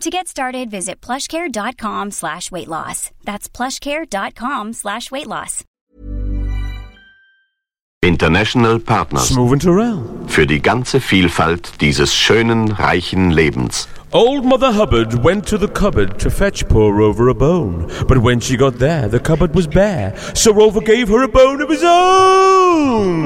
To get started, visit plushcare.com slash weight loss. That's plushcare.com slash weight loss. International Partners Smoove Turrell. für die ganze Vielfalt dieses schönen, reichen Lebens. Old Mother Hubbard went to the cupboard to fetch poor Rover a bone. But when she got there, the cupboard was bare. So Rover gave her a bone of his own.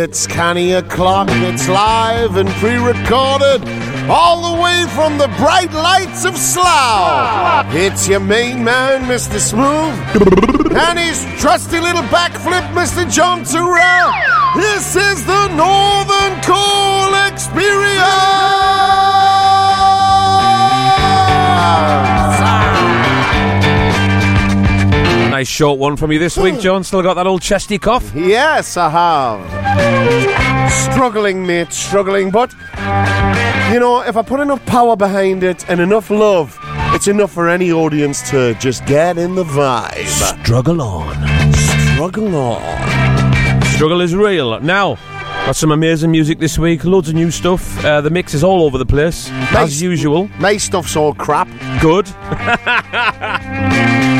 It's canny o'clock, it's live and pre-recorded, all the way from the bright lights of Slough. It's your main man, Mr. Smoove, and his trusty little backflip, Mr. John Turrell. This is the Northern Coal Experience. Nice short one from you this week, John. Still got that old chesty cough? Yes, I have. Struggling, mate, struggling, but you know, if I put enough power behind it and enough love, it's enough for any audience to just get in the vibe. Struggle on. Struggle on. Struggle is real. Now, got some amazing music this week. Loads of new stuff. Uh, the mix is all over the place, as usual. My stuff's all crap. Good.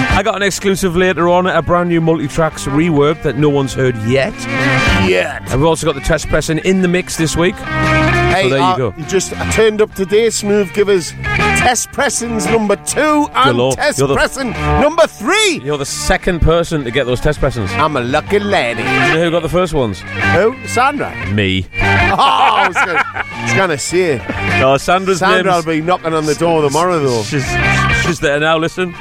I got an exclusive later on, a brand new multi-tracks rework that no one's heard yet. Yet. And we've also got the test pressing in the mix this week. Hey, so there uh, you go. You just turned up today, Smoove. Givers. test pressings number two and Galore. test You're the- pressing number three. You're the second person to get those test pressings. I'm a lucky lady. You know who got the first ones? Who? Sandra. Me. Oh, I was gonna, I was gonna say. No, Sandra's Sandra will name's- be knocking on the door tomorrow, though. She's, she's there now, listen.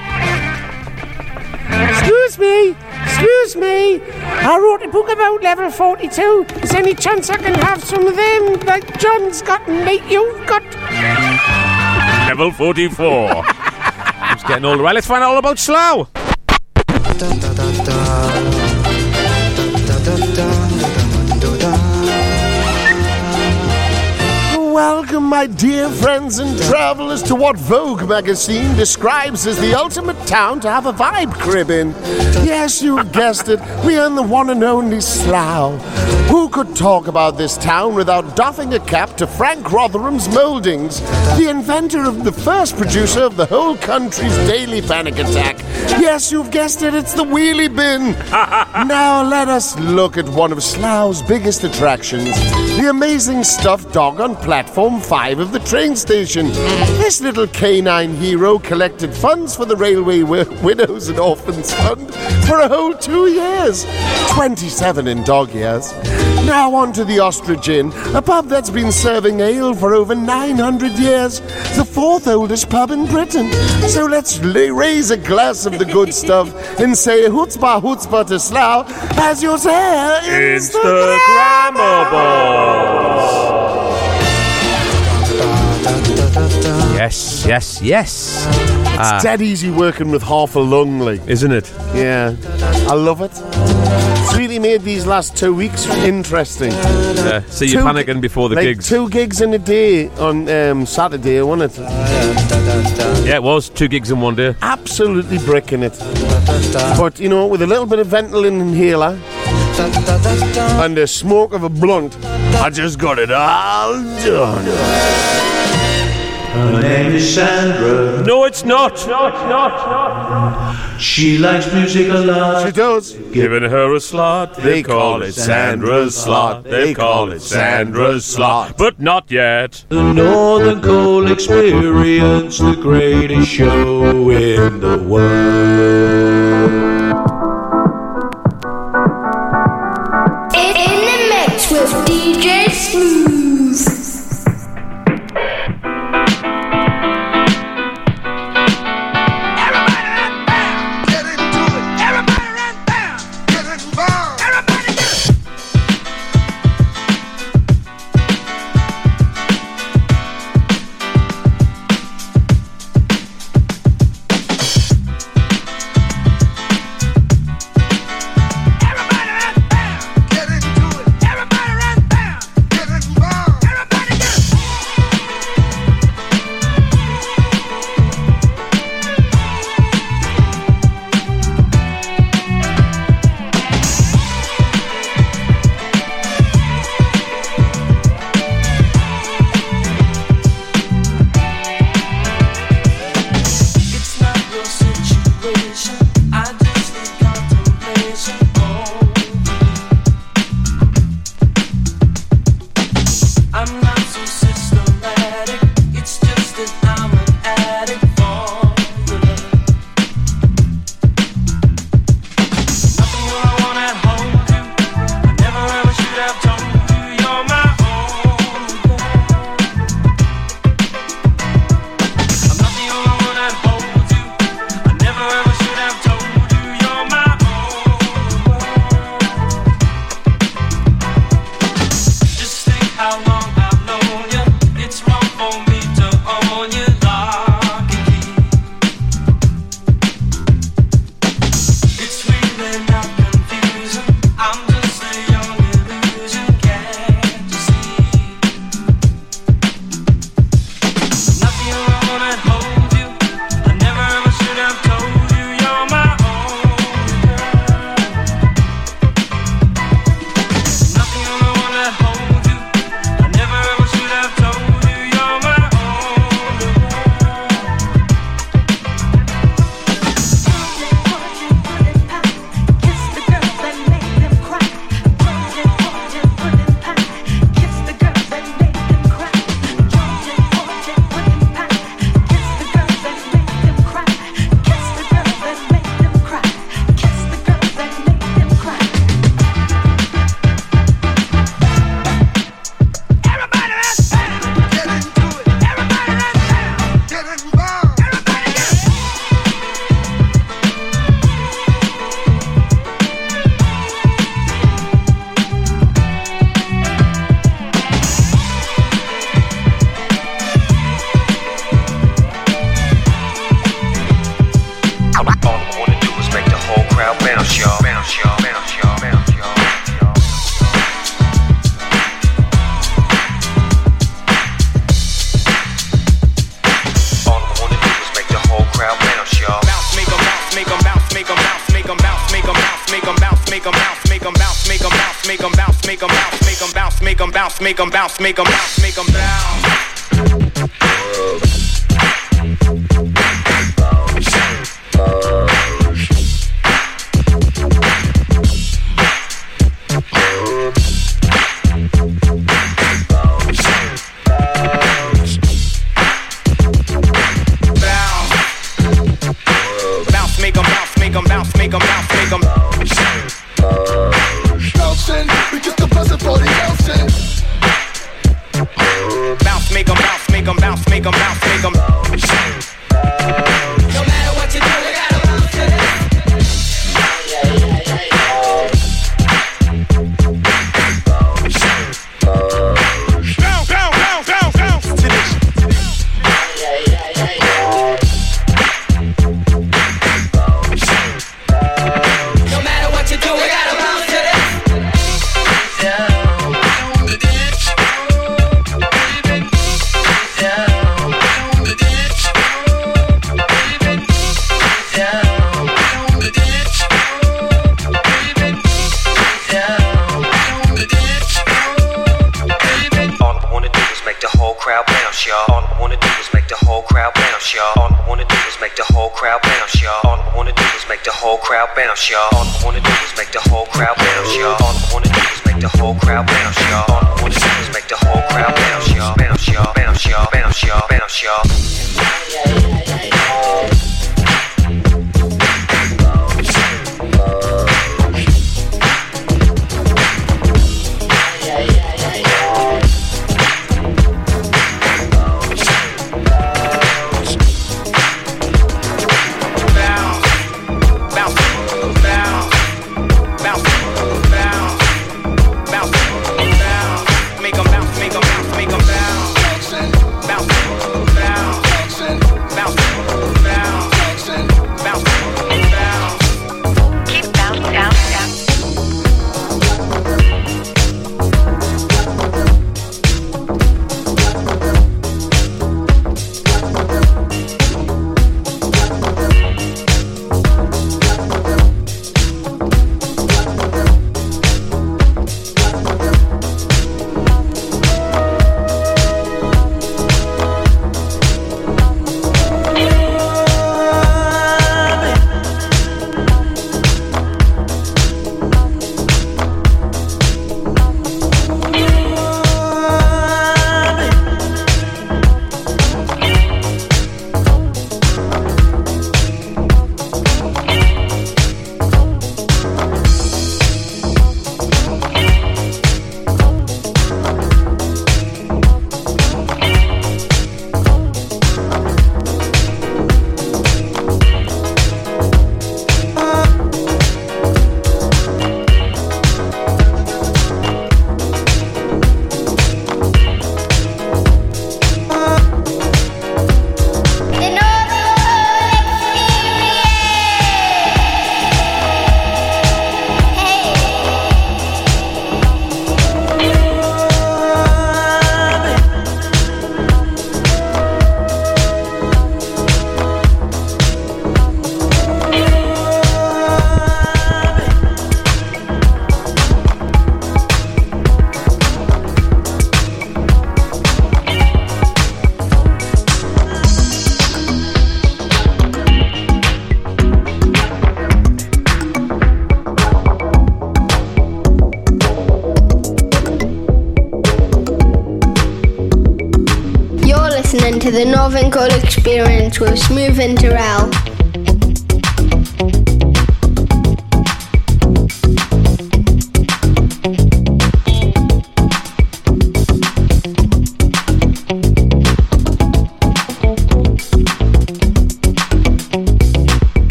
Excuse me, excuse me. I wrote a book about level 42. Is there any chance I can have some of them like John's got and like you've got? Level 44. It's getting older. Right, let's find out all about Slough. My dear friends and travelers, to what Vogue magazine describes as the ultimate town to have a vibe crib in. Yes, you guessed it, we are in the one and only Slough. Who could talk about this town without doffing a cap to Frank Rotherham's Mouldings, the inventor of the first producer of the whole country's daily panic attack? Yes, you've guessed it, it's the wheelie bin. now let us look at one of Slough's biggest attractions, the amazing stuffed dog on platform 5 of the train station. This little canine hero collected funds for the Railway Wi- Widows and Orphans Fund for a whole two years. 27 in dog years. Now on to the Ostrich Inn, a pub that's been serving ale for over 900 years, the fourth oldest pub in Britain. So let's lay, raise a glass of the good stuff and say Hutzpah Hutzpah to Slough as your hair Instagrammables. Yes, yes, yes. It's Ah, dead easy working with half a lung, like. isn't it? Yeah, I love it. It's really made these last two weeks interesting. Uh, see you Two panicking before the like gigs. Two gigs in a day on um, Saturday, wasn't it? Yeah, it was two gigs in one day. Absolutely bricking it. But you know, with a little bit of Ventolin inhaler and the smoke of a blunt, I just got it all done. Her name is Sandra. No, it's not. No, it's not. She likes music a lot. She does. Giving her a slot. They call it Sandra's slot. They call it Sandra's slot. But not yet. The Northern Coal Experience, the greatest show in the world. With Smoove and Turrell.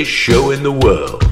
Greatest show in the world.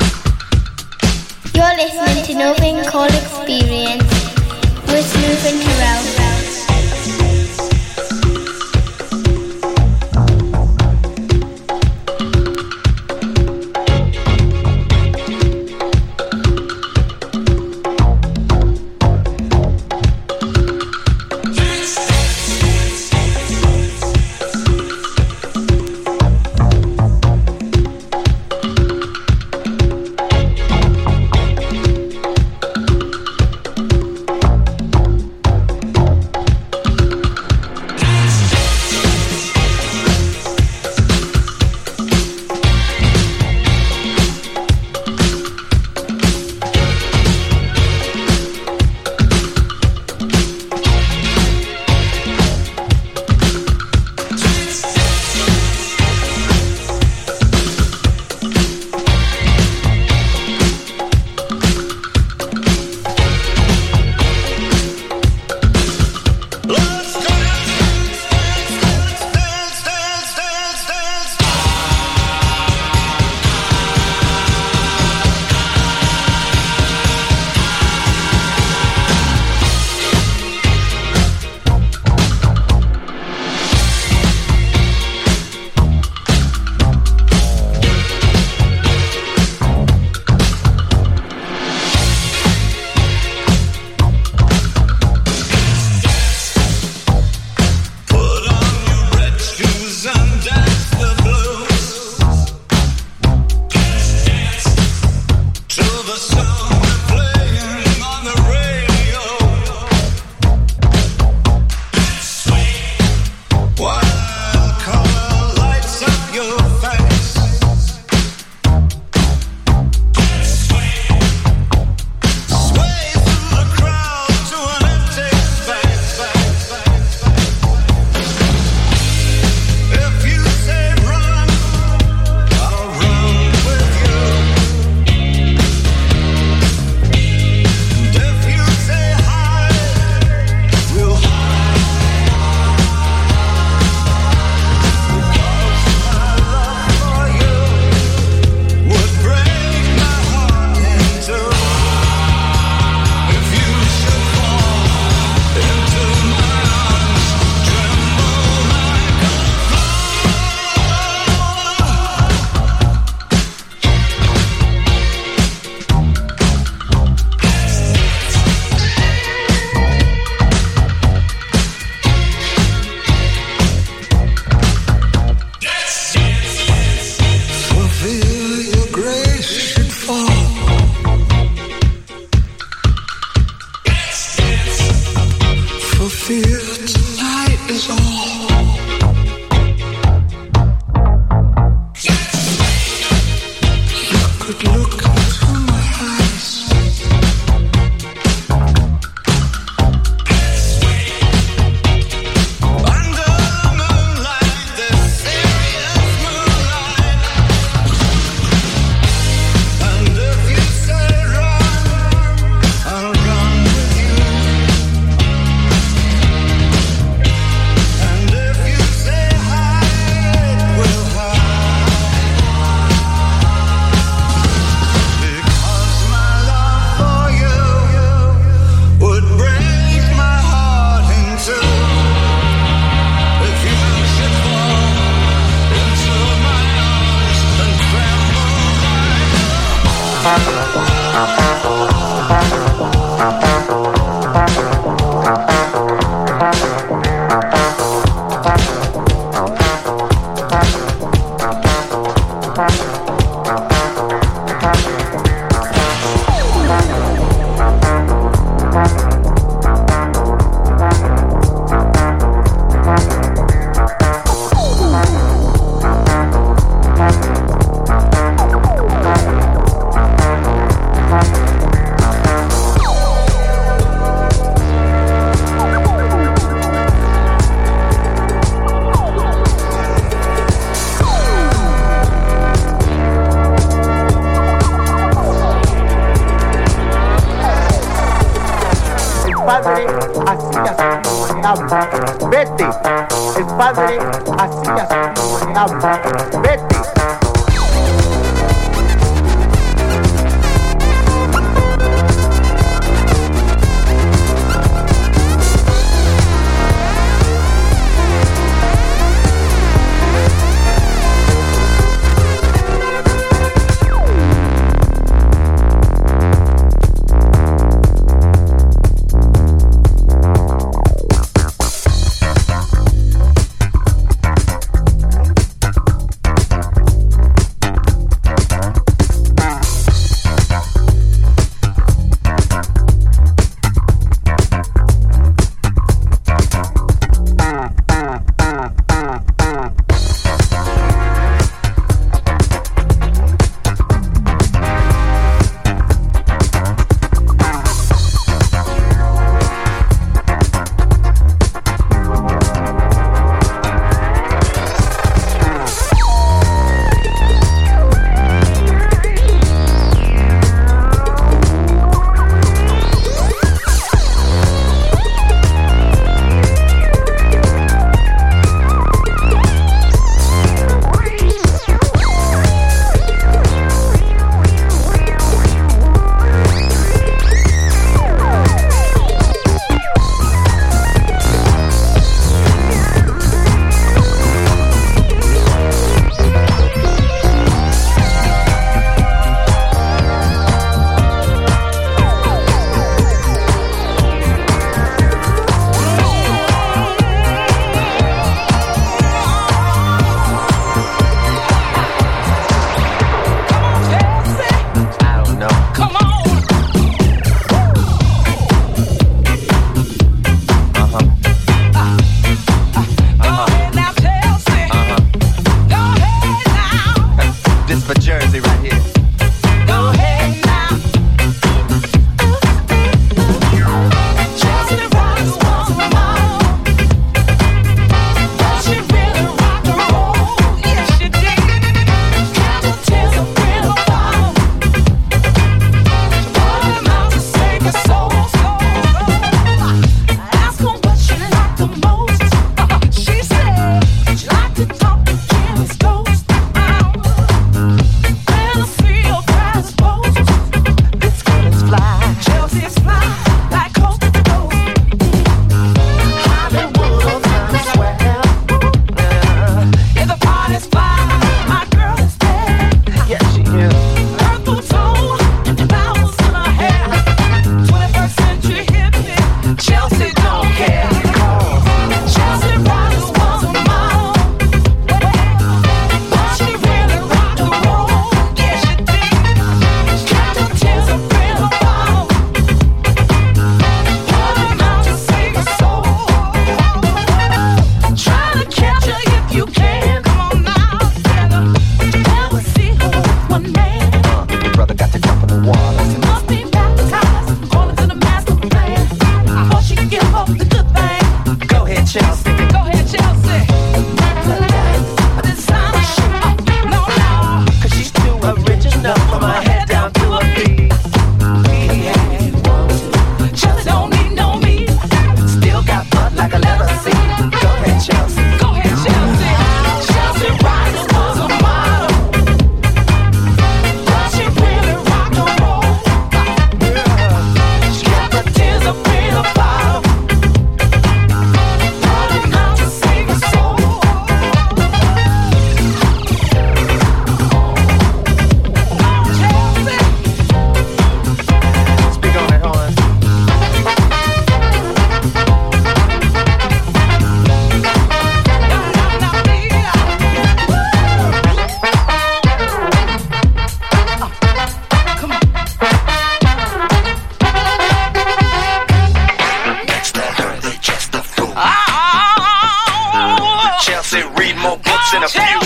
Moses in a few.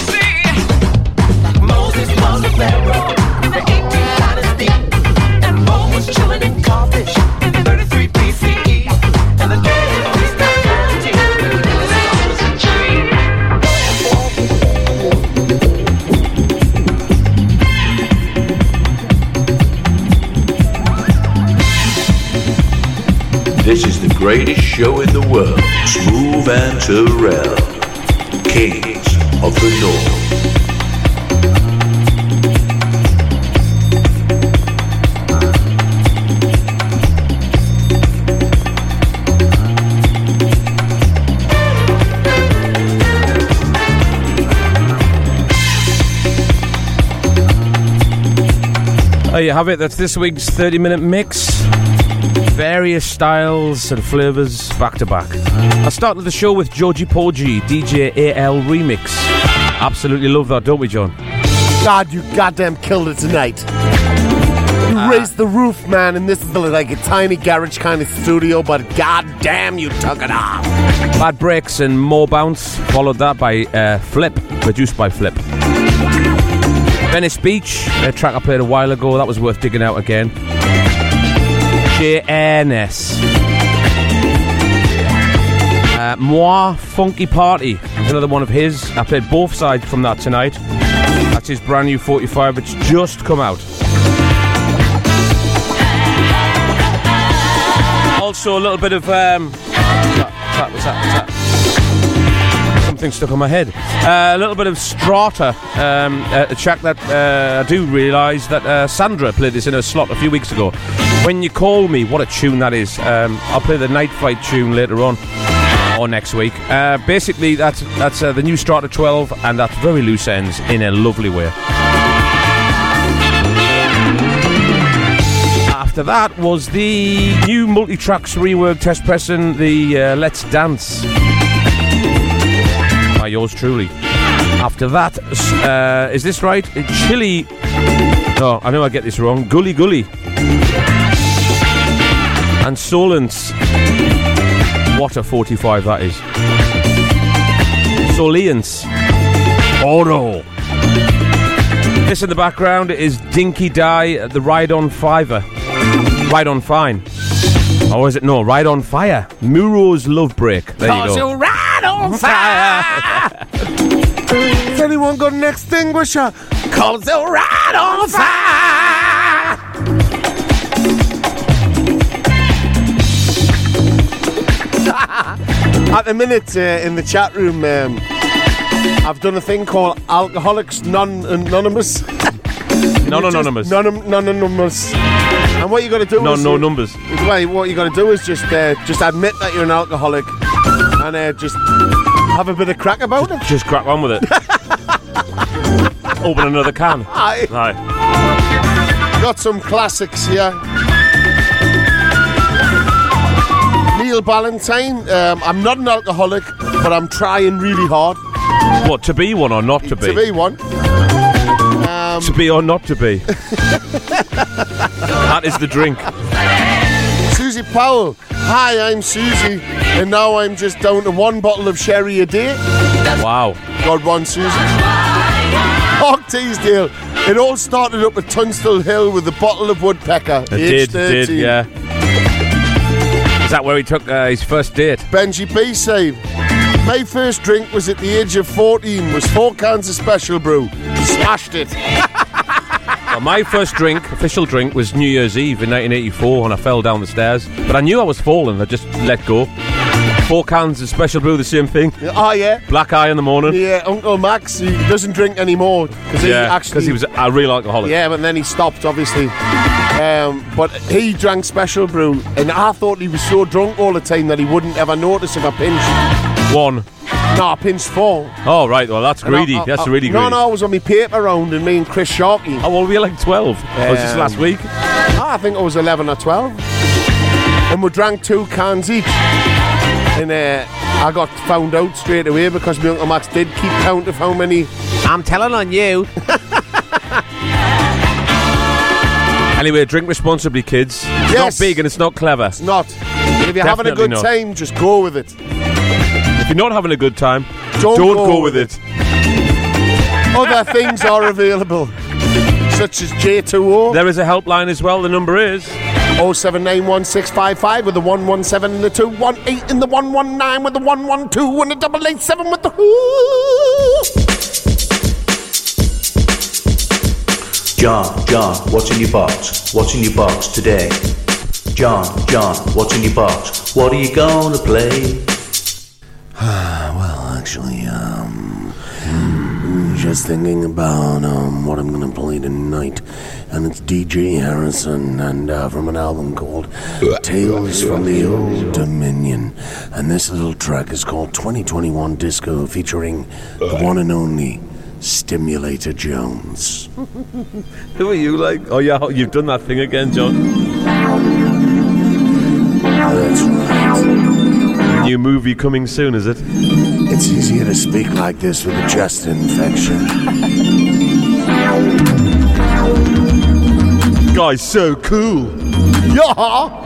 Like Moses was a pharaoh in the 18th dynasty, and Mo was chilling in crawfish in 33 BCE, and the day of Christianity. This is the greatest show in the world, Smoove and Turrell. King of the North. There you have it. That's this week's 30 minute mix. Various styles and flavours back to back. I started the show with Georgie Porgy, DJ AL remix. Absolutely love that, don't we, John? God, you goddamn killed it tonight. You Ah. raised the roof, man, and this is like a tiny garage kind of studio, but goddamn, you took it off. Bad Breaks and More Bounce, followed that by uh, Flip, produced by Flip. Venice Beach, a track I played a while ago, that was worth digging out again. JNS. Uh, Moi Funky Party, another one of his. I played both sides from that tonight. That's his brand new 45, it's just come out. Also, a little bit of. Um, what's that? That? That? Something stuck on my head. Uh, a little bit of Strata, um, uh, a track that uh, I do realise that uh, Sandra played this in her slot a few weeks ago. When you call me, what a tune that is! Um, I'll play the Night Fight tune later on or next week. Uh, basically, that's that's uh, the new Strata 12, and that's very loose ends in a lovely way. After that was the new multi-tracks rework test pressing, the uh, Let's Dance by yours truly. After that, uh, is this right? Chili. No, I know I get this wrong. Gully Gully. And Solence. What a 45 that is. Soliance. Oro. This in the background is Dinky Die, the Ride on Fiver. Ride on Fine. Or is it no? Ride on Fire. Muro's Love Break. There you go. ride on fire. Has anyone got an extinguisher? Cause they'll ride on fire. At the minute uh, in the chat room, um, I've done a thing called Alcoholics Non Anonymous. Non anonymous. Non anonymous. And what you got to do No, is no numbers. Well, what you got to do is just uh, just admit that you're an alcoholic and uh, just have a bit of crack about it. Just crack on with it. Open another can. Aye. Aye. Got some classics here. Neil Ballantyne. Um, I'm not an alcoholic, but I'm trying really hard What, to be one or not to be? to be one. Um, To be or not to be. that is the drink. Susie Powell. Hi, I'm Susie, and now I'm just down to one bottle of sherry a day. Wow. God one, Susie. Hawk Teasdale. It all started up at Tunstall Hill with a bottle of woodpecker. It did, did, yeah. Is that where he took uh, his first date? Benji B save. My first drink was at the age of 14, was four cans of special brew. Smashed it. Well, my first drink, official drink, was New Year's Eve in 1984 when I fell down the stairs. But I knew I was falling, I just let go. Four cans of special brew, the same thing. Oh, yeah. Black eye in the morning. Yeah, Uncle Max, he doesn't drink anymore. Because he Yeah, actually. because he was a real alcoholic. Yeah, but then he stopped, obviously. Um, but he drank special brew, and I thought he was so drunk all the time that he wouldn't ever notice if I pinched. One. No, I pinched four. Oh, right, well, that's And I- greedy. I- that's I- really No, greedy. no, I was on my paper round, and me and Chris Sharkey. Oh, well, we were like 12. was this Um, last week? I think it was 11 or 12. And we drank two cans each. And uh, I got found out straight away because my Uncle Max did keep count of how many. I'm telling on you. Anyway, drink responsibly, kids. It's Yes. not big and it's not clever. It's not. But if you're having a good not. time, just go with it. If you're not having a good time, Don't don't, go go, with with it. Other things are available, such as J2O. There is a helpline as well. The number is 0791655 with the 117 and the 218 and the 119 with the 112 and the 887 with the whoo. John, John, what's in your box? What's in your box today? John, John, what's in your box? What are you gonna play? Well, actually, um, hmm, just thinking about um what I'm gonna play tonight, and it's DJ Harrison, and uh, from an album called Tales from the Old Dominion, and this little track is called 2021 Disco, featuring the one and only Stimulator Jones. Who are you like? Oh yeah, you've done that thing again, John. That's right. New movie coming soon, is it? It's easier to speak like this with a chest infection. Guy's so cool. Yeah.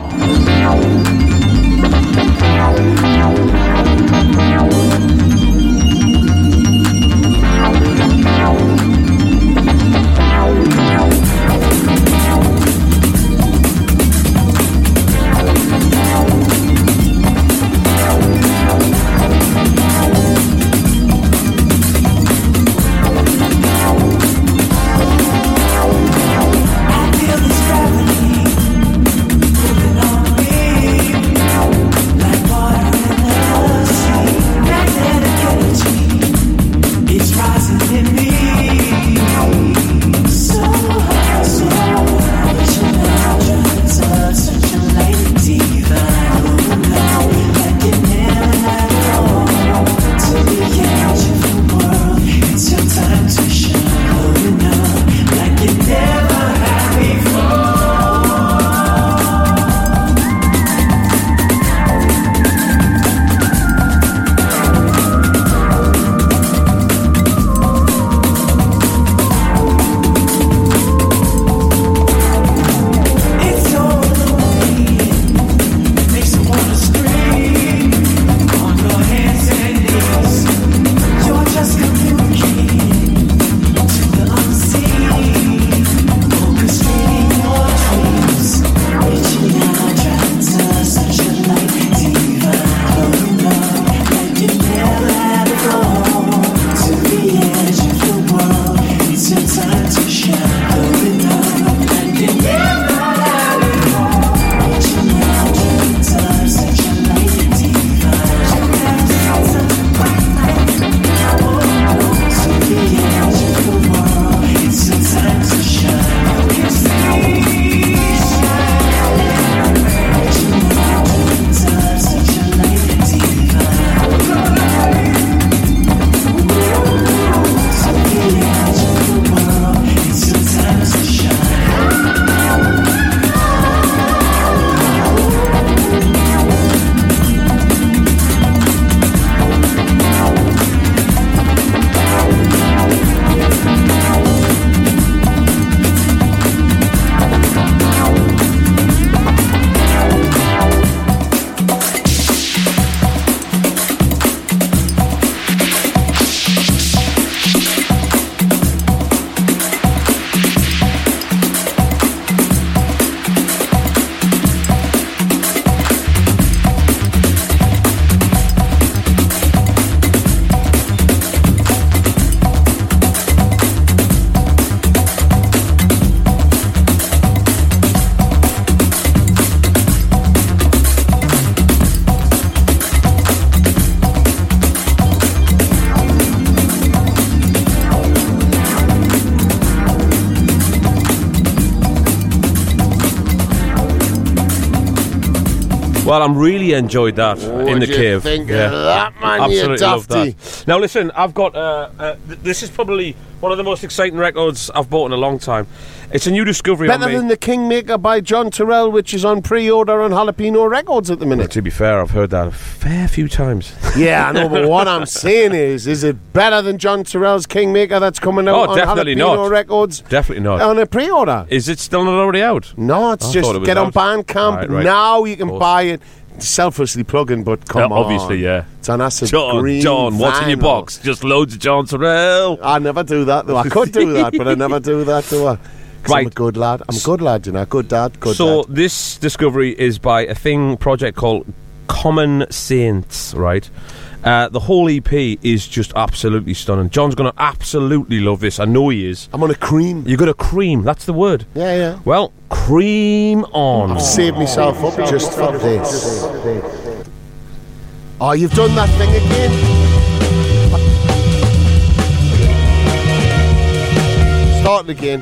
Well, I'm really enjoyed that in What'd the cave. think of that, man, Absolutely dafty? that. Now listen, I've got. Uh, uh, th- this is probably one of the most exciting records I've bought in a long time. It's a new discovery Better than the Kingmaker by John Turrell, which is on pre-order on Jalapeno Records at the Well, minute. to be fair, I've heard that fair few times. yeah, I know, but what I'm saying is, is it better than John Turrell's Kingmaker that's coming out Oh, on definitely Jalapeno not. Records Definitely not. on a pre-order? Is it still not already out? No, it's I just it get on. Bandcamp Right, right. now. You can buy it. Selflessly plugging, but come Yeah, on, obviously, yeah. It's acid John, green. John, what's in your box? Just loads of John Turrell. I never do that though. I could do that, but I never do that to her. 'Cause I'm a good lad. I'm a good lad, you know. Good dad. Good so dad. this discovery is by a thing project called Common Saints, right? Uh, the whole EP is just absolutely stunning. John's going to absolutely love this. I know he is. I'm on a cream. You're going to cream. That's the word. Yeah, yeah. Well, cream on. I've saved myself up just for this. Oh, you've done that thing again. Start again.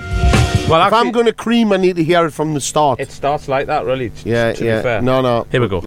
Well, if I'm going to cream, I need to hear it from the start. It starts like that, really. t- yeah, to be yeah. fair. No, no. Here we go.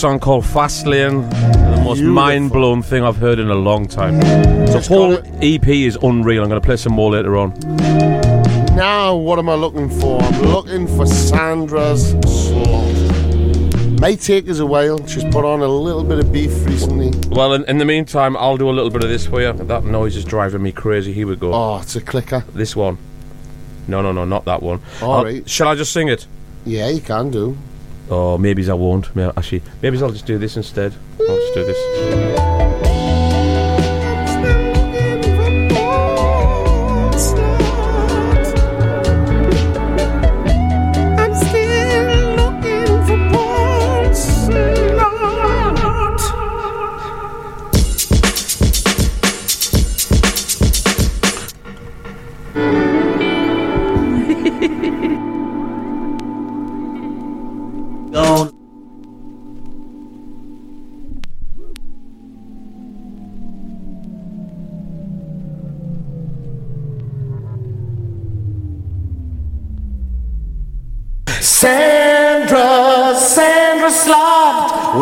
Song called Fast Lane. The most Beautiful. mind blown thing I've heard in a long time. The whole EP is unreal. I'm going to play some more later on. Now, what am I looking for? I'm looking for Sandra's slot. May take us a while. She's put on a little bit of beef recently. Well, in, in the meantime, I'll do a little bit of this for you. That noise is driving me crazy. Here we go. Oh, it's a clicker. This one. No, no, no, not that one. All I'll- right. Shall I just sing it? Yeah, you can do. Oh, maybe I won't. Actually, maybe I'll just do this instead. I'll just do this.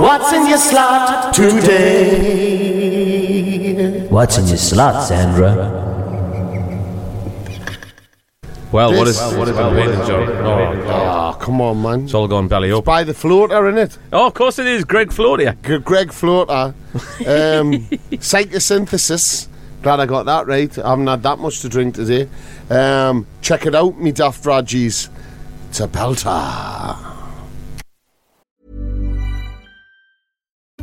What's in your slot today? What's in your slot, Sandra? Well, what This is is what is well, Belly what is Joe? it? Oh, Ah, come on, man. it's all gone belly up. By the floater, in it. Oh, of course it is. Greg Floatia. G- Greg Floater. Um, psychosynthesis. Glad I got that right. I haven't had that much to drink today. Um, check it out, me daft Rajies. It's a belter.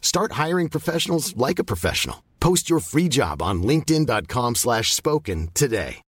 Start hiring professionals like a professional. Post your free job on linkedin.com/spoken slash spoken today.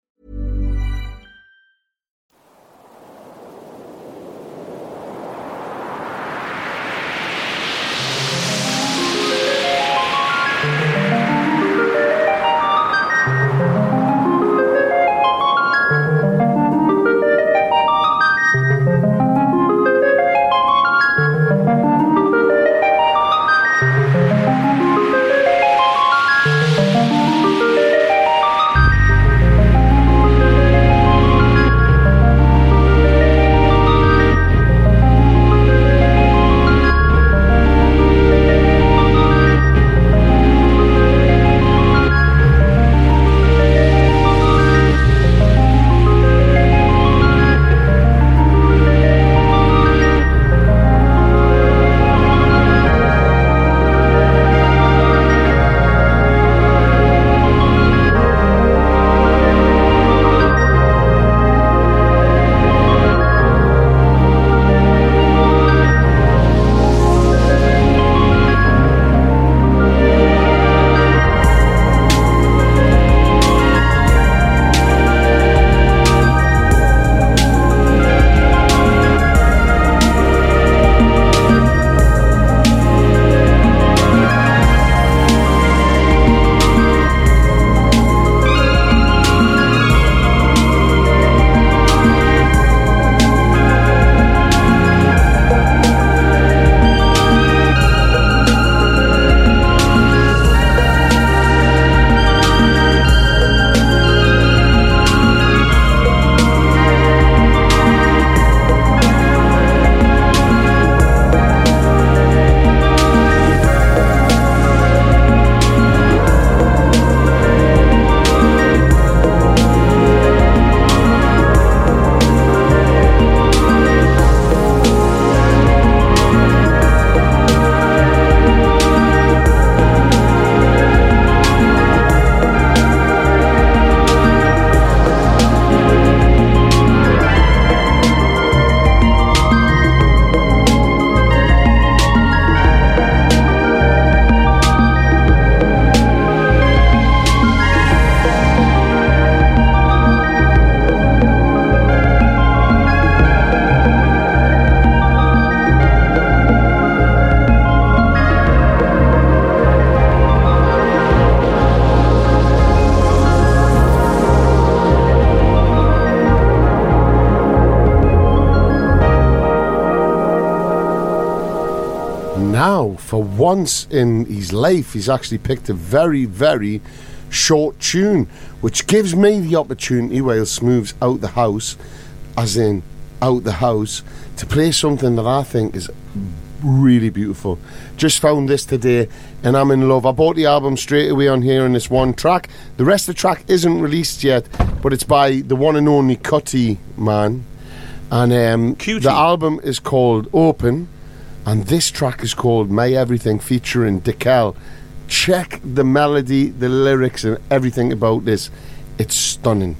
For once in his life, he's actually picked a very, very short tune, which gives me the opportunity while Smooth's out the house, as in out the house, to play something that I think is really beautiful. Just found this today and I'm in love. I bought the album straight away on here in this one track. The rest of the track isn't released yet, but it's by the one and only Cutty man. And um, the album is called Open, and this track is called My Everything featuring Dekel. Check the melody, the lyrics, and everything about this. It's stunning.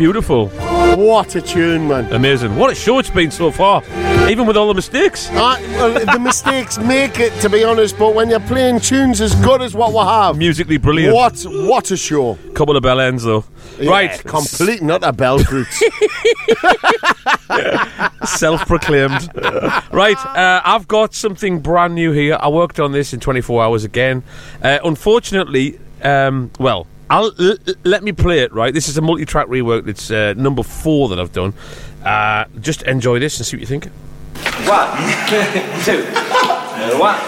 Beautiful? What a tune, man. Amazing. What a show it's been so far, even with all the mistakes. Uh, well, the mistakes make it, to be honest, but when you're playing tunes as good as what we have, Musically brilliant. what what a show! Couple of bell ends, though. Yeah, right. complete, not a bell fruits. Self proclaimed. right, uh, I've got something brand new here. I worked on this in 24 hours again. Uh, unfortunately, um, well, I'll, l- let me play it, right? This is a multi track rework. It's uh, number four that I've done. Uh, just enjoy this and see what you think. One, two, one.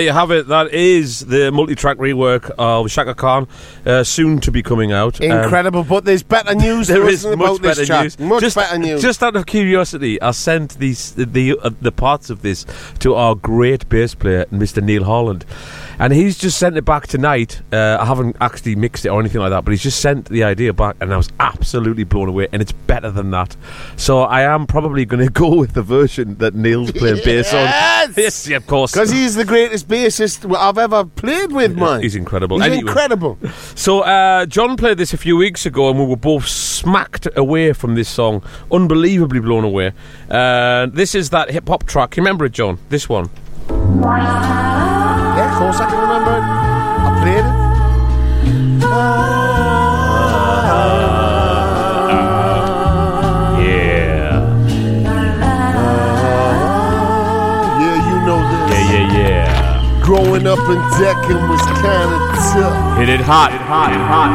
There you have it. That is the multi-track rework of Chaka Khan, uh, soon to be coming out. Um, Incredible, but there's better news there is much better news. Much just, better news. Just out of curiosity, I sent these the the, uh, the parts of this to our great bass player, Mr. Neil Holland, and he's just sent it back tonight. Uh, I haven't actually mixed it or anything like that, but he's just sent the idea back, and I was absolutely blown away. And it's better than that. So I am probably going to go with the version that Neil's playing bass on. Yes! Yes, yeah, of course. Because he's the greatest bassist I've ever played with, man. He's incredible. He's Anyway. incredible. So uh, John played this a few weeks ago, and we were both smacked away from this song, unbelievably blown away. Uh, this is that hip hop track. You remember it, John? This one. Yeah, of course I can remember it. I played it. Yeah. Growing up in Deccan was kind of tough. Hit it hot. hot, hot,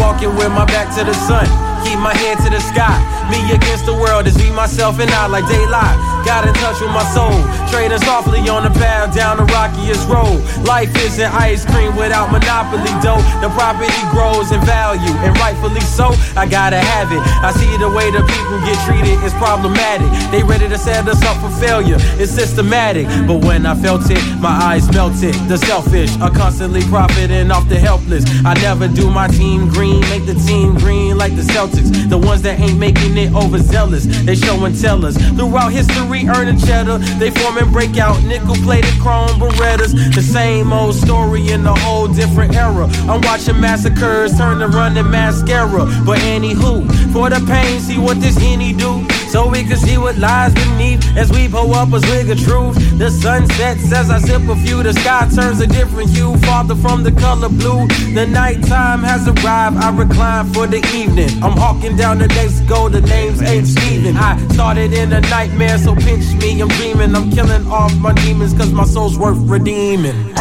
Walking with my back to the sun, keep my head to the sky. Me against the world is me, myself, and I like daylight. Got in touch with my soul, trading softly on the path down the rockiest road. Life isn't ice cream without monopoly dough. The property grows in value, and rightfully so. I gotta have it. I see the way the people get treated is problematic. They ready to set us up for failure. It's systematic, but when I felt it, my eyes melted. The selfish are constantly profiting off the helpless. I never do my team green, make the team green like the Celtics. The ones that ain't making it overzealous, they show and tell us. Throughout history, earning cheddar, they form and break out nickel plated chrome Berettas. The same old story in a whole different era. I'm watching massacres turn to running mascara. But anywho, for the pain, see what this henny do. So we can see what lies beneath as we pull up a swig of truth. The sunset says I sip a few, the sky turns a different hue, farther from the color blue. The nighttime has arrived, I recline for the evening. I'm hawking down the next goal, the names ain't Steven. I started in a nightmare, so pinch me, I'm dreaming. I'm killing off my demons, cause my soul's worth redeeming.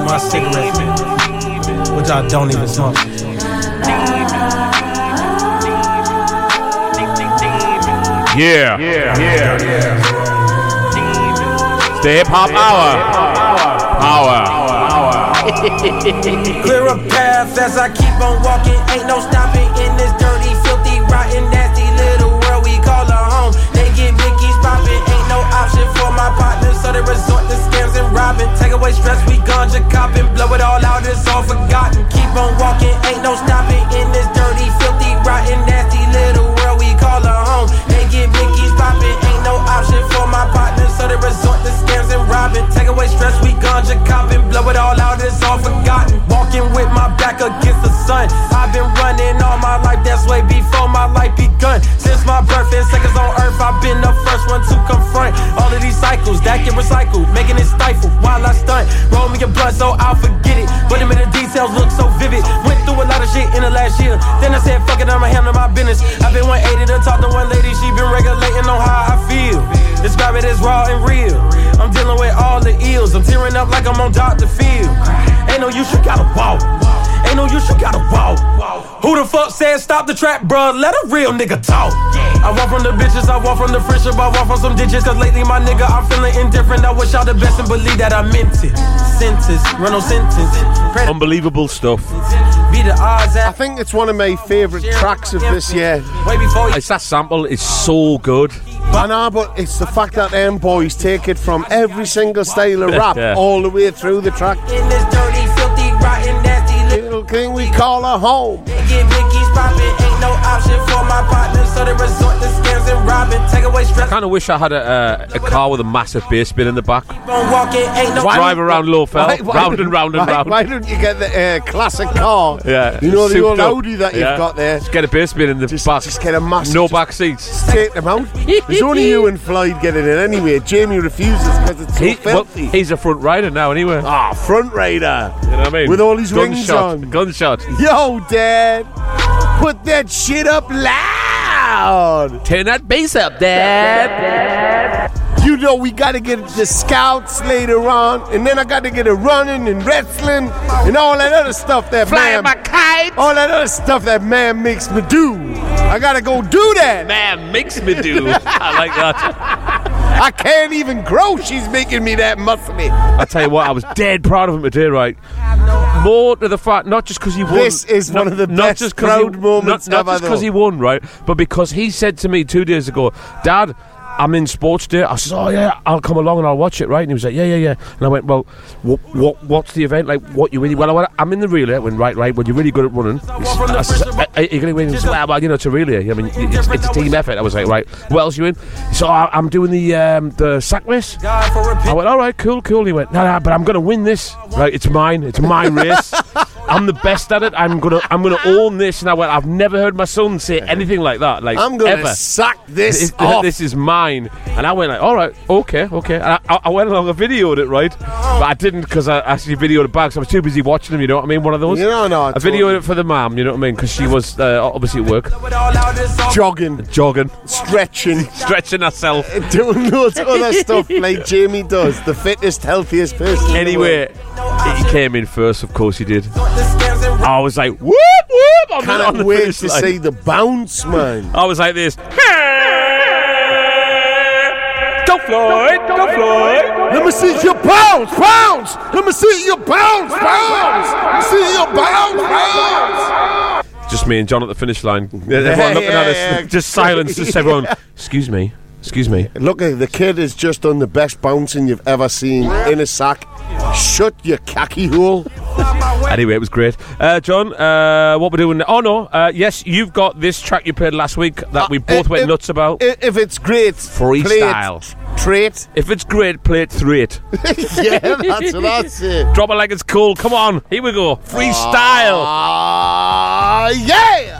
I told my cigarette, which I don't even smoke. Yeah. Yeah. Yeah. Yeah. It's the hip hop hour. Power. Power. Clear a path as I keep on walking. Ain't no stopping so they resort to scams and robbing. Take away stress, we ganja copping, blow it all out, it's all forgotten. Keep on walking, ain't no stopping in this dirty, filthy, rotten, nasty little world we call a home. They get Mickey's popping, ain't no option for my partners, so they resort to scams and robbing. Take away stress, we ganja copping, blow it all out, it's all forgotten. Walking with my back against the sun. I've been running all my life, that's way before my life begun. Since my birth and seconds on earth, I've been the first one to confront all of these cycles that get recycled, making it stifle while I stunt. Roll me a blunt so I'll forget it, but the details look so vivid. Went through a lot of shit in the last year, then I said, fuck it, I'ma handle my business. I've been 180 to talk to one lady, she been regulating on how I feel. Describe it as raw and real. I'm dealing with all the ills. I'm tearing up like I'm on Dr. Phil. Ain't no use, you gotta walk. Ain't no use, you gotta walk. Who the fuck said stop the trap, bruh? Let a real nigga talk. I walk from the bitches, I walk from the friendship, I walk from some ditches. Cause lately, my nigga, I'm feeling indifferent. I wish y'all the best and believe that I meant it. Sentence, run no sentence. Pray Unbelievable stuff. be the odds I think it's one of my favourite tracks of this year. Way before you It's that sample is so good. I know, but it's the fact that them boys take it from every single style of rap Yeah. all the way through the track. Thing we call a home. They get Mickey's popping, ain't no option for my partners, so they resort to scams and robbing. Take away stress, Kind of wish I had a, uh, a car with a massive bass bin in the back. on walking, ain't no Drive around Lowfell, Why- why round don't- and round and why, round. Why don't you get the uh, classic car? Yeah, You know the souped old up. Audi that you've Yeah. got there. Just get a bass bin in the back. Just get a massive. No back seats. Take them out. There's only you and Floyd getting it anyway. Jamie refuses because it's so He, well, filthy. he's a front rider now, anyway. Ah, front rider. You know what I mean? With all his rings gunshot, on. Gunshot. Yo, Dad, put that shit up loud. Turn that bass up, Dad. You you know we got to get the scouts later on, and then I got to get a running and wrestling and all that other stuff that Flying man, my kite. all that other stuff that man makes me do. I gotta go do that. Man makes me do. I like that. I can't even grow. She's making me that muscly. I tell you what, I was dead proud of him today, right? More to the fact, not just because he won. This is not- one of the not best just 'cause he- moments Not, not ever, just because he won, right? But because he said to me two days ago, Dad. I'm in sports day. I said, "Oh yeah, I'll come along and I'll watch it." Right? And he was like, "Yeah, yeah, yeah." And I went, "Well, what, what, what's the event like? What you really?" Well, I went, I'm in the relay. I went, "Right, right. Well, you're really good at running." I said, "Are- you going to win?" He said, well, well, you know, it's a relay. I mean, it's, it's a team effort. I was like, "Right, what else you in?" So I, I'm doing the um, the sack race. I went, all right, cool, cool. He went, no, no, but I'm going to win this. Right, it's mine. It's my race. I'm the best at it. I'm gonna, I'm gonna own this. And I went, I've never heard my son say anything like that. Like, I'm gonna ever. suck this This, off. this is mine. And I went like, all right, okay, okay. And I, I, I went along and videoed it, right? But I didn't because I actually videoed it back. So I was too busy watching them. You know what I mean? One of those. You know, no, I videoed it for the mom. You know what I mean? Because she was uh, obviously at work, Jogging, jogging, stretching, stretching herself. doing loads of other stuff like Jamie does, the fittest, healthiest person. Anyway. He came in first. Of course he did. I was like, whoop whoop. On the, on the wait finish to line. see the bounce, man. I was like this. Go Floyd, go Floyd. Let me see your bounce, bounce. Let me see your bounce, bounce. Let me see your bounce, bounce. Just me and John at the finish line. Everyone looking at us. yeah. Just silence. Just everyone. Excuse me. Excuse me. Look, uh, the kid has just done the best bouncing you've ever seen in a sack. Shut your khaki hole. Anyway, it was great. Uh, John, uh, what we're doing now? Oh, no. Uh, yes, you've got this track you played last week that we both if- went if- nuts about. If it's great, Freestyle. play it, If it's great, play it through it. Yeah, that's what I say. Drop it like it's cool. Come on. Here we go. Freestyle. Ah, yeah.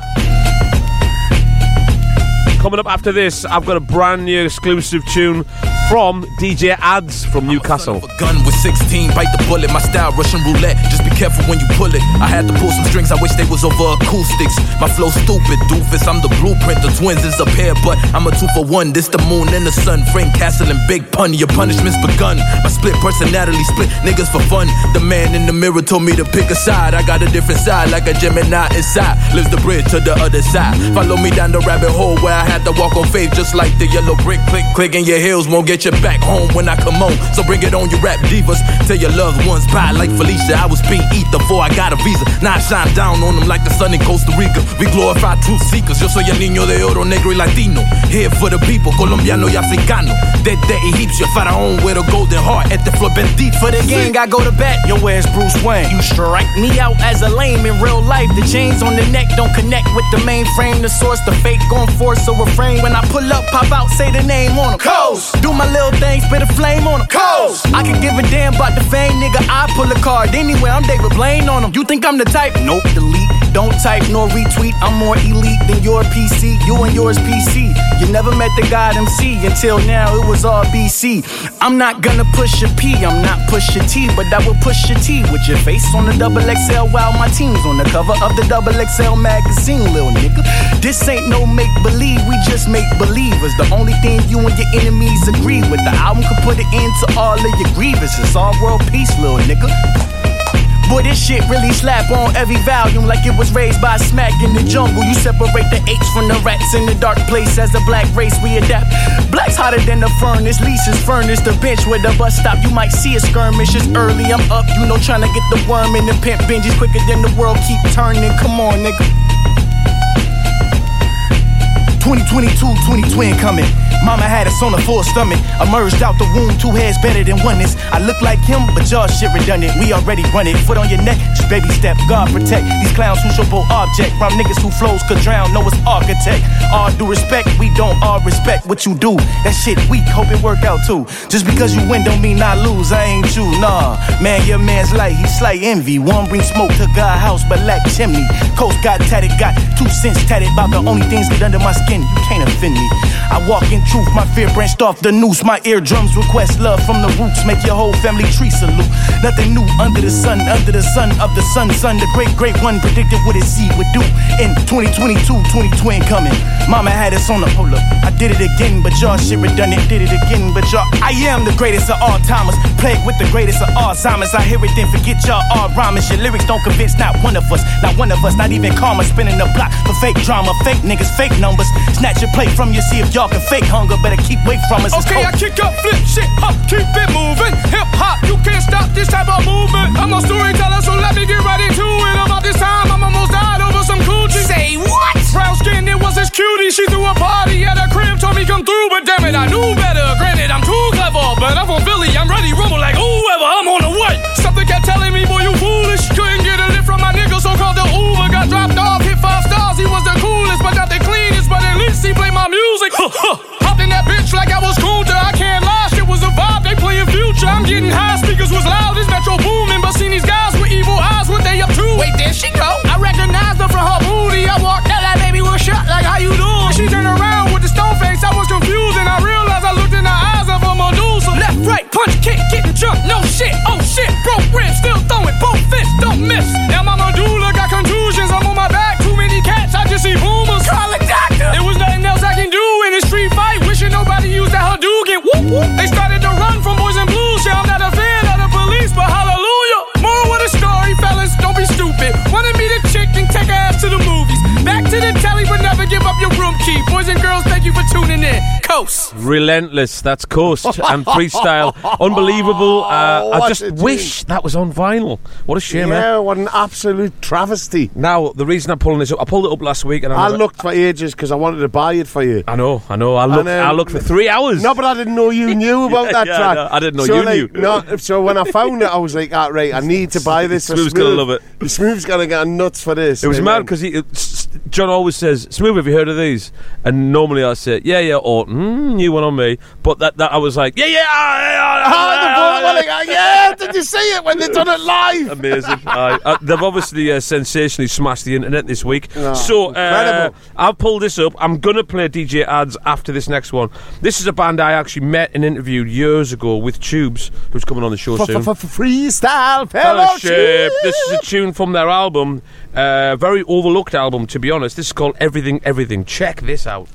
Coming up after this, I've got a brand new exclusive tune from DJ Ads from Newcastle. Gun with 16, bite the bullet. My style, Russian roulette. Just be careful when you pull it. I had to pull some strings. I wish they was over acoustics. My flow stupid, doofus. I'm the blueprint. The twins is a pair, but I'm a two for one. This the moon and the sun. Frank Castle and Big Pun. Your punishment's begun. My split personality, split niggas for fun. The man in the mirror told me to pick a side. I got a different side, like a Gemini inside. Lives the bridge to the other side. Follow me down the rabbit hole where I had to walk on faith, just like the yellow brick. Click, click, and your heels won't get you back home when I come on. So bring it on, you rap divas. Tell your loved ones bye, like Felicia. I was being eat before I got a visa. Now I shine down on them like the sun in Costa Rica. We glorify truth seekers. Yo soy el niño de oro, negro y latino. Here for the people, colombiano y africano. Desde Egipcio, faraón with a golden heart. At the floor bendito for the gang, I go to bat. Yo, where's Bruce Wayne? You strike me out as a lame in real life. The chains on the neck don't connect with the mainframe. The source, the fake gon' force a refrain. When I pull up, pop out, say the name on on 'em. Coast. Do my little thing, spit a flame on 'em. Coast. I can give a damn about the fame, nigga. I pull a card anywhere. I'm David Blaine on on 'em. You think I'm the type? Nope, delete. Don't type nor retweet. I'm more elite than your PC. You and yours PC. You never met the God MC until now. It was all BC. I'm not gonna push a P. I'm not push a T, but I will push a T with your face on the double XL while my team's on the cover of the double XL magazine, little nigga. This ain't no make believe. We just make believers. The only thing you and your enemies agree with. The album could put an end to all of your grievances. All world peace, little nigga. Boy, this shit really slap on every volume like it was raised by smack in the jungle. You separate the apes from the rats in the dark place as a black race we adapt. Black's hotter than the furnace, Lisa's furnace, the bench where the bus stop. You might see a skirmish. It's early, I'm up, you know, trying to get the worm in the pimp binges quicker than the world keep turning. Come on, nigga. 2022, 2020 coming. Mama had us on a full stomach. Emerged out the womb, two heads better than oneness. I look like him, but y'all shit redundant. We already run it. Foot on your neck, just baby step. God protect these clowns who show both object. From niggas who flows could drown, know it's architect. All due respect, we don't all respect what you do. That shit weak, hope it work out too. Just because you win don't mean I lose. I ain't you, nah. Man, your man's light, he slight envy. One bring smoke to God house, but lack chimney. Coast got tatted, got two cents tatted. About the only things that under my skin. Win, you can't offend me. I walk in truth, my fear branched off the noose. My eardrums request love from the roots. Make your whole family tree salute. Nothing new under the sun, under the sun of the sun, son. The great, great one predicted what his seed would do in 2022, 2020 coming. Mama had us on the hold up. I did it again, but y'all shit redundant. Did it again, but y'all. I am the greatest of all timers. Plagued with the greatest of all Alzheimer's. I hear it, then forget y'all all rhymers. Your lyrics don't convince not one of us. Not one of us, not even karma. Spinning the block for fake drama. Fake niggas, fake numbers. Snatch your plate from you, see if y'all can fake hunger. Better keep away from us. It's Okay, I kick up, flip shit up, keep it moving. Hip hop, you can't stop this type of movement. I'm a storyteller, so let me get right into it. About this time, I'm almost died over some coochie. Say what? Brown skin, it was this cutie. She threw a party at her crib, told me come through, but damn it, I knew better. Granted, I'm too clever, but I'm from Philly, I'm ready, rumble like whoever. I'm on the way. Something kept telling me, boy, you foolish. Couldn't get a lift from my nigga, so called the Uber. Got dropped off, But at least he played my music. Hopped in that bitch like I was Kunta. I can't lie, shit was a vibe. They playing future. I'm getting high, speakers was loud. This Metro Boomin, but seen these guys with evil eyes. What they up to? Wait, there she go. I recognized her from her booty. I walked out like baby, what's up? Like how you doing? She turned around with the stone face. I was confused and I realized I looked in the eyes of a Medusa. Left, right, punch, kick, getting jumped. No shit, oh shit, broke ribs, still throwing both fists, don't miss. Now my medulla They started to run from boys and blues. Yeah, I'm not a fan of the police, but hallelujah. More with a story, fellas. Don't be stupid. Wanted me to chick and take her ass to the movies. Back to the telly, but never give up your room key. Boys and girls, thank you for tuning in. Coast. Relentless, that's Coast and freestyle. Unbelievable. Uh, I just wish that was on vinyl. What a shame, yeah, eh? what an absolute travesty. Now, the reason I'm pulling this up, I pulled it up last week and I, I never- looked for ages because I wanted to buy it for you. I know, I know. I looked, um, I looked for three hours. No, but I didn't know you knew about Yeah, that yeah, I track. know. I didn't know so you like, knew. No, so when I found it, I was like, ah, right, I need to buy this. Smoove's gonna love it. Smoove's gonna get nuts for this. It was And mad then- because he, John always says, "Smooth, have you heard of these?" And normally I say, "Yeah, yeah," or mm, "New one on me." But that, that I was like, "Yeah, yeah, ah, yeah, ah, ah, the ah, boy, ah, like, ah, yeah, did you see it when they done it live? Amazing. Uh, they've obviously uh, sensationally smashed the internet this week. Oh, so, uh. I've pulled this up. I'm to play DJ ads after this next one. This is a band I actually met and interviewed years ago with Tubes, who's coming on the show soon. Freestyle Fellowship. fellowship. This is a tune from their album, uh, very overlooked album, to be honest. This is called Everything Everything. Check this out.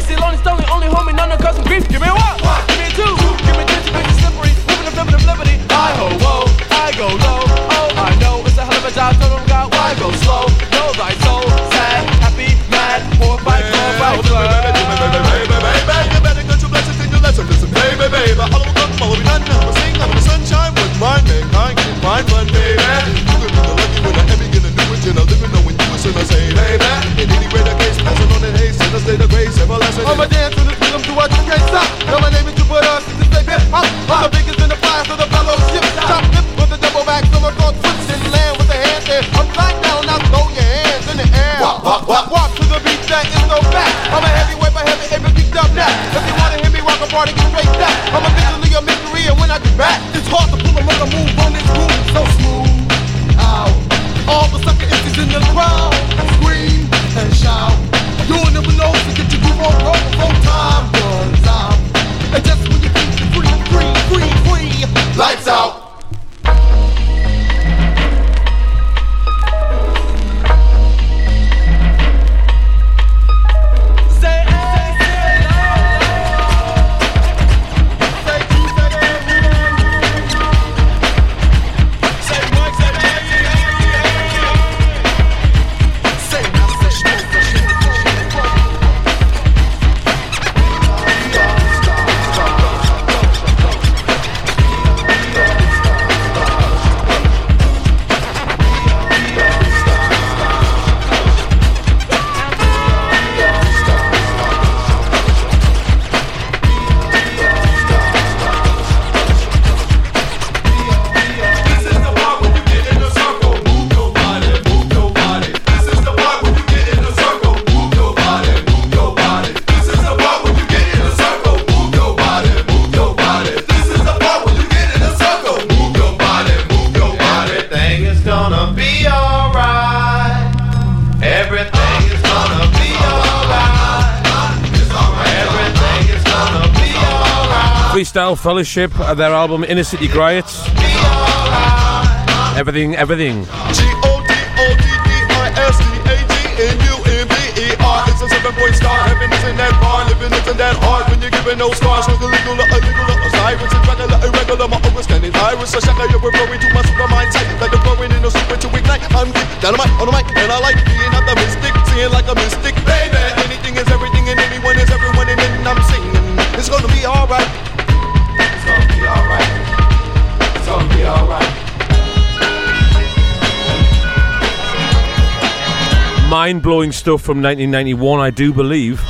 Hey, still only homie, none of cousin beef. Give me one. Give me a on the haze, in a state of grace, everlasting. I'ma dance to this rhythm to what you can't stop. Now my name is Jupiter, is the hip hop. I'm the biggest in the fire, so the fellowship. Top lip with the double back, so go twist and land with the hand there. I'm flying down, now throw your hands in the air. Walk, walk, walk, walk to the beat that is no back. I'm a heavyweight, but heavy, heavy, picked up now. If you wanna hear me rock a party, get straight back. I'm a visually a mystery, and when I get back, it's hard to pull a mother move on this groove. So smooth. Ow. All the sucker is in the crowd. Scream and shout. Fellowship, uh, their album Inner City Griots. Everything, everything. It's a seven-point star, heaven isn't that hard Living isn't that hard when you're no the legal, illegal, Osiris. And regular, irregular My overstanding iris, a you're my flowing in a super to ignite. I'm deep, on And I like being seeing like a mystic. Baby, anything is everything and anyone is everyone And then I'm singing, it's gonna be alright gonna be alright Mind blowing stuff from 1991, I do believe.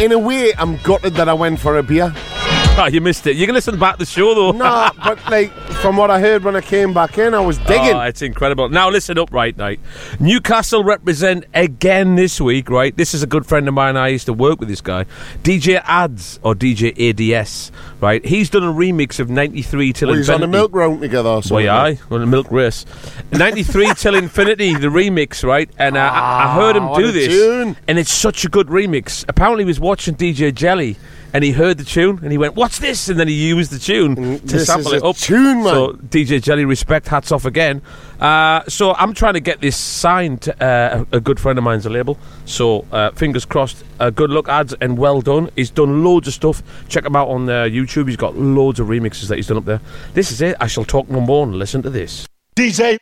In a way, I'm gutted that I went for a beer. Ah, you missed it. You can listen back to the show though. No, but like from what I heard when I came back in, I was digging. Oh, it's incredible. Now listen up, right, night. Newcastle represent again this week, right? This is a good friend of mine. I used to work with this guy, DJ Ads or DJ ADS, right? He's done a remix of '93 till Well, he's on infinity. a milk round together. Or Well, yeah, aye, on a milk race. 93 till infinity, the remix, right? And uh, I, I heard him Ah, do this, tune. and it's such a good remix. Apparently, he was watching DJ Jelly. And he heard the tune, and he went, "What's this?" And then he used the tune to Mm, this sample is it a up. tune, man. So DJ Jelly, respect, hats off again. Uh, so I'm trying to get this signed. To, uh, a a good friend of mine's a label. So uh, fingers crossed. Uh, good luck, ads, and well done. He's done loads of stuff. Check him out on uh, YouTube. He's got loads of remixes that he's done up there. This is it. I shall talk no more and listen to this. DJ.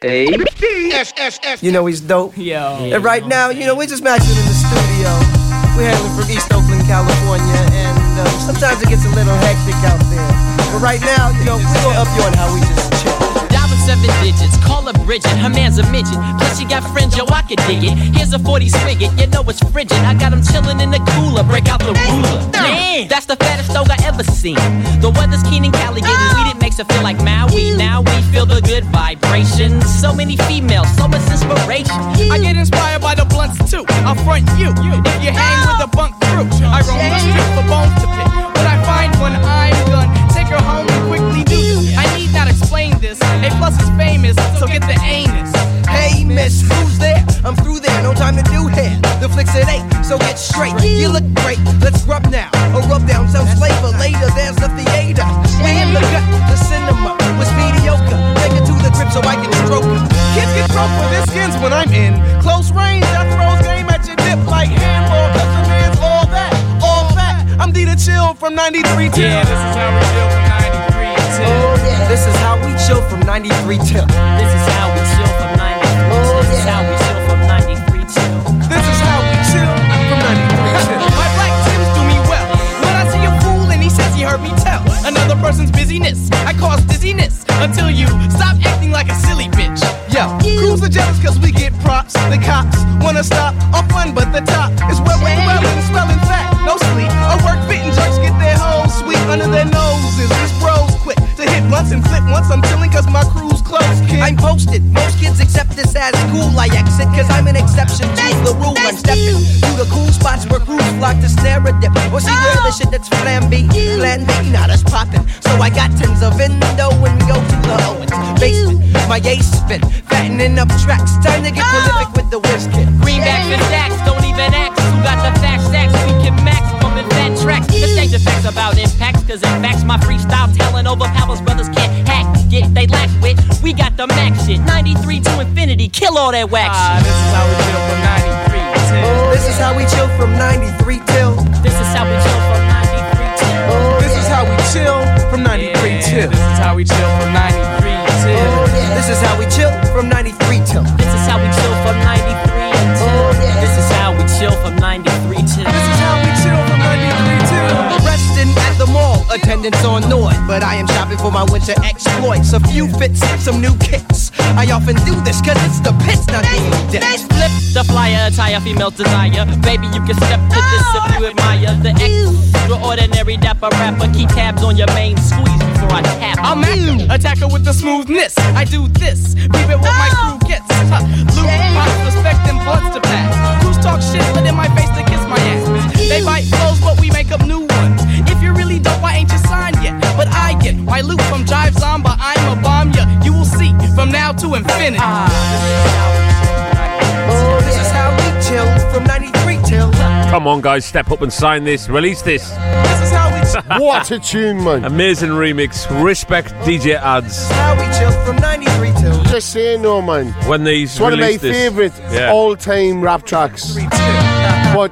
You know he's dope. Yo. And right now, you know, we're just matching in the studio. We're hailing from East Oakland, California, uh, sometimes it gets a little hectic out there. But right now, you know, we're up you on how we just chill. Seven digits, call her Bridget, her man's a midget. Plus she got friends, yo, I could dig it. Here's a 40 spigot, you know it's frigid. I got him chillin' in the cooler, break out the ruler. Man, that's the fattest dog I ever seen. The weather's keen in Cali, getting weed, it makes it feel like Maui. Now we feel the good vibrations. So many females, so much inspiration. I get inspired by the blunts too. I'll front you if you hang with the bunk crew. I roam the streets for bones to pick. When I find one, I'm done. Take her home and quickly do. This. A plus is famous, so get the anus. Hey, miss, who's there? I'm through there, no time to do hair. The flicks at eight, so get straight. You look great, let's rub now. Or rub down, sounds flavor. Later, there's the theater. We in the gut, the cinema was mediocre. Take it to the grip so I can stroke her. Kids get drunk for their skins when I'm in close range. I throws game at your dip like handball. Cause the man's all that, all that. I'm D the chill from 93 till. 93 till. This is how we chill from 93 till. Oh, this is how we chill from 93 till. This is how we chill from 93 till. My black Tims do me well. When I see a fool and he says he heard me tell another person's busyness, I cause dizziness until you stop acting like a silly bitch. Yo, crews are jealous cause we get props. The cops wanna stop our fun, but the top posted. Most kids accept this as cool. I exit cause I'm an exception to the rule. I'm stepping to the cool spots where crews flock to stare at dip. Or see where the oh. shit that's flambe, plan B, not us popping. So I got tens of endo and we go to the Owens basement. My ace spin, fattening up tracks. Time to get oh. prolific with the whiz kid. Greenbacks and stacks, don't even ask. Who got the fat stacks? We can max, pumping fat tracks. The stage effects about impacts, cause in facts, my freestyle talent overpowers brothers can't hack. Get they lack wit, we got the max shit. 93 to infinity, kill all that wax Ah, shit. this is how we chill from 93 till. Oh, This is how we chill from 93 till. This is how we chill from 93 till. Oh, This is how we chill from 93 till. This is how we chill from 93 till. This is how we chill from 93 till. This is how we chill from 93 till. This is how we chill from 93 attendance on Nord, but I am shopping for my winter exploits. A few fits, some new kicks. I often do this cause it's the pits not being dipped. Flip the flyer, attire female desire. Baby, you can step to this if you oh, admire the extraordinary dapper rapper. Keep tabs on your main squeeze before I tap. I'm actor, attacker with the smoothness. I do this, beat it what my crew oh. gets. Huh. Loot, pops, respect, and blunts to pass. Crews talk shit, but in my face to kiss my ass. They bite flows, but we make up new But I get from Jive Zomba. I'm a bomb ya. You will see from now to infinity. Ah. Oh, this is how we chill from 93 till. Come on, guys, step up and sign this. Release this. This is how we chill. What a tune, man. Amazing remix. Respect DJ ads. how we chill from 93 till. Just saying, no, man. When these It's one of my this. favourite Yeah. all-time rap tracks. But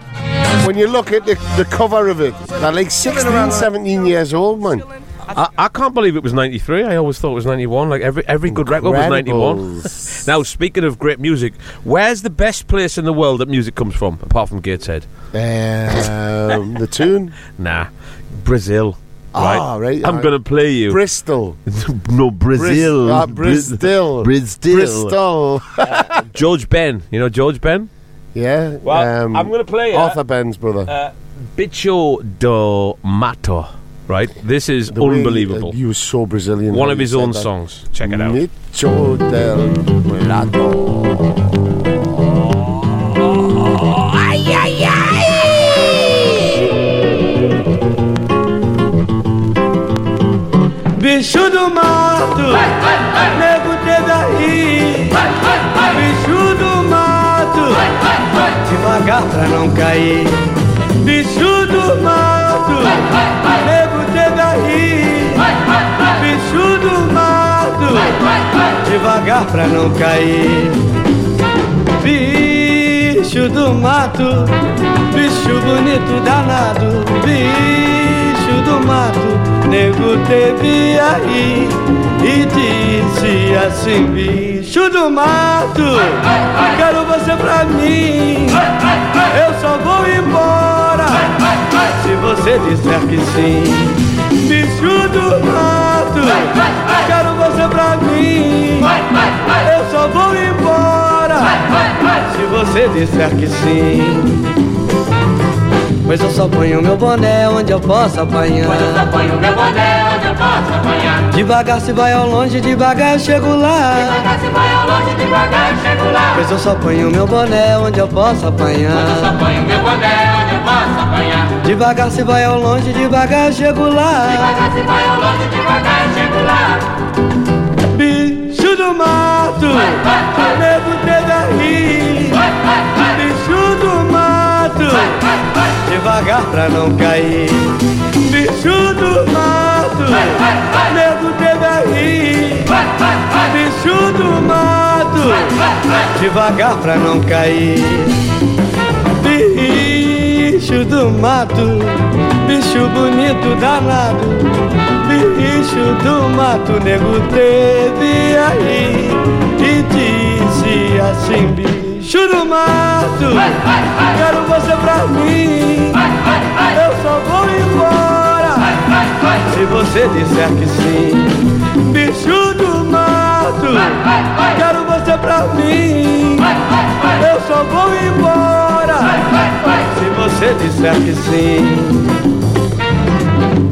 when you look at the, the cover of it, they're like 16, 17 years old, man. I, I can't believe it was 93. I always thought it was 91. Like every every good record was 91. Now, speaking of great music, where's the best place in the world that music comes from, apart from Gateshead? Um, the tune? Nah, Brazil. Right? Ah, right, I'm going to play you. Bristol. no, Brazil. Bris- Bristol. Bristol. Bristol. George Ben. You know George Ben? yeah. Well, um, I'm gonna play it. Arthur Ben's brother. Uh, Bicho do Mato. Right? This is The way, unbelievable. uh, he was so Brazilian. One of his own that. songs. Check it out. Micho del Mulato. Bicho do mato, nego daí. Bicho do mato, devagar pra não cair. Bicho do mato, nego devagar pra não cair. Bicho do mato, bicho bonito danado, bicho do mato, nego teve aí e disse assim: bicho do mato, quero você pra mim, eu só vou embora se você disser que sim. Bicho do mato, quero você pra mim, eu só vou embora. Se você disser que sim. Pois eu só ponho meu boné onde eu posso apanhar. Pois eu só ponho meu boné onde eu posso apanhar. Devagar se vai ao longe, devagar eu chego lá. Devagar se vai ao longe, devagar eu chego lá. Pois eu só ponho meu boné onde eu posso apanhar. Pois eu só ponho meu boné onde eu posso apanhar. Devagar se vai ao longe, devagar eu chego lá. Devagar se vai ao longe, devagar eu chego lá. Bicho do mato, nego teve aí. Bicho do devagar pra não cair. Bicho do mato, nego teve aí. Bicho do mato, devagar pra não cair. Bicho do mato, bicho bonito danado. Bicho do mato, nego teve aí e disse assim: Bicho do mato, quero você pra mim. Eu só vou embora se você disser que sim. Bicho do mato, quero você pra mim. Eu só vou embora se você disser que sim.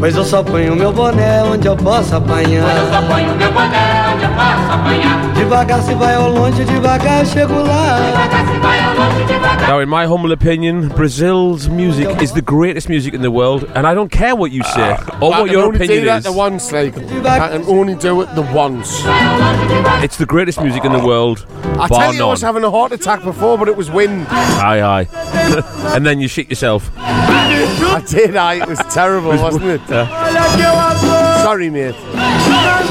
Pois eu só ponho meu boné onde eu posso apanhar. Pois eu só ponho meu boné onde eu posso apanhar. Devagar se vai ao longe, devagar eu chego lá. Devagar se vai ao longe, devagar. Now, in my humble opinion, Brazil's music is the greatest music in the world, and I don't care what you ah. say or I what can your only opinion do that is. the once, like I can only do it the once. It's the greatest music in the ah. world, I bar tell you, I was having a heart attack before, but it was wind. Aye, aye. and then you shit yourself. I did. I. It was terrible, wasn't it? Sorry, mate.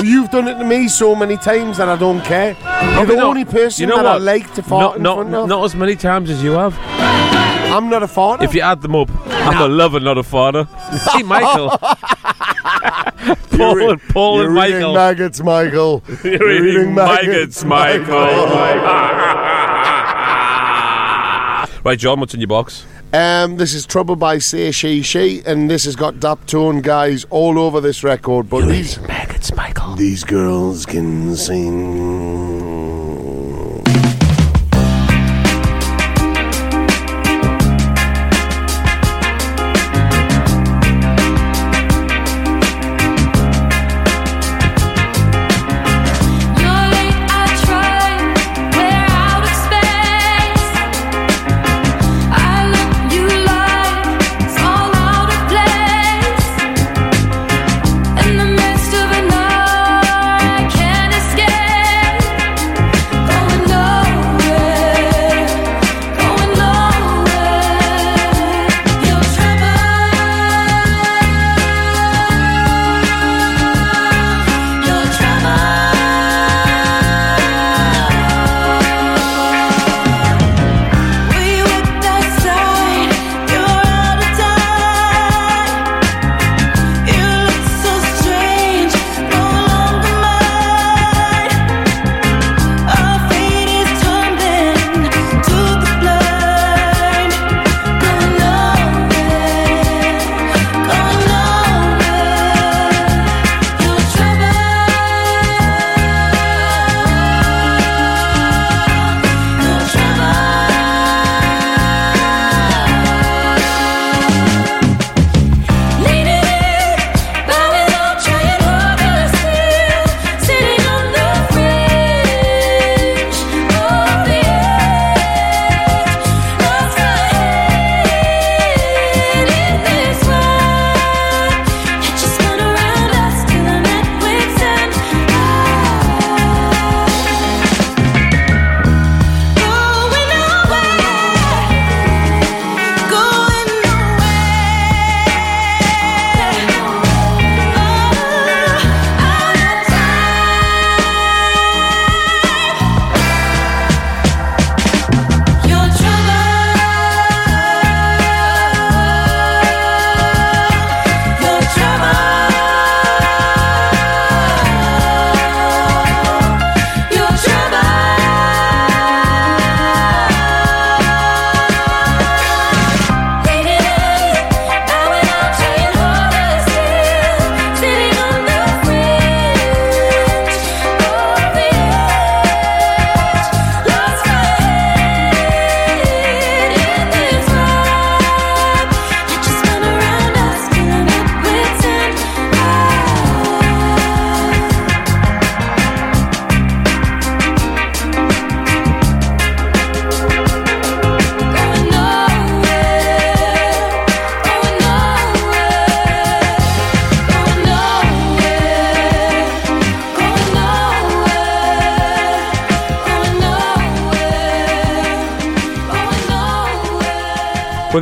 You've done it to me so many times that I don't care. You're the no, only person you know that I like to fart Not, in not, front of. not as many times as you have. I'm not a farter. If you add them up, I'm a lover, not a father. See, Michael. Paul, and, Paul You're and eating Michael. maggots, Michael. You're eating maggots, Michael. right, John, what's in your box? Um, this is Trouble by Say She She, and this has got Daptone guys all over this record. But these maggots, Michael. These girls can sing.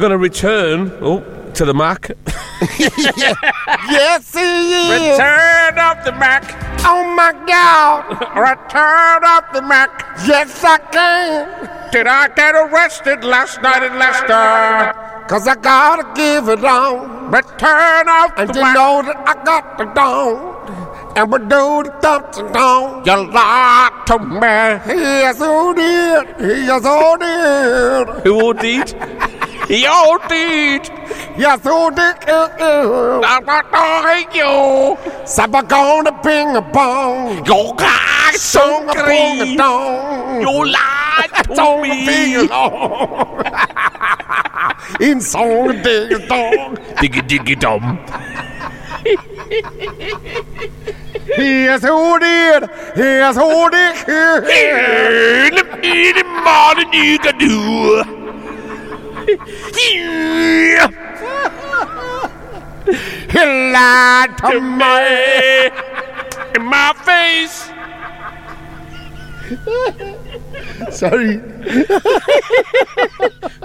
Going to return oh, to the Mac. yes, he is. Return of the Mack. Oh my God. Return of the Mack. Yes, I can. Did I get arrested last night in Leicester? Cause I gotta give it on. Return of And the you know that I got the dawn. And we do the something down. You lied to me. Yes, who did? Yes, who did? Who OD'd? He OD'd. Yes, who did? I'm not you. Saba gonna ping a bong. You got so green. You lied to me. ping a dong. In song a dong. Diggy diggy dum. Yes, who did? Yes, who did? Here, the meaty morning you can He lied to to me in my face. Sorry.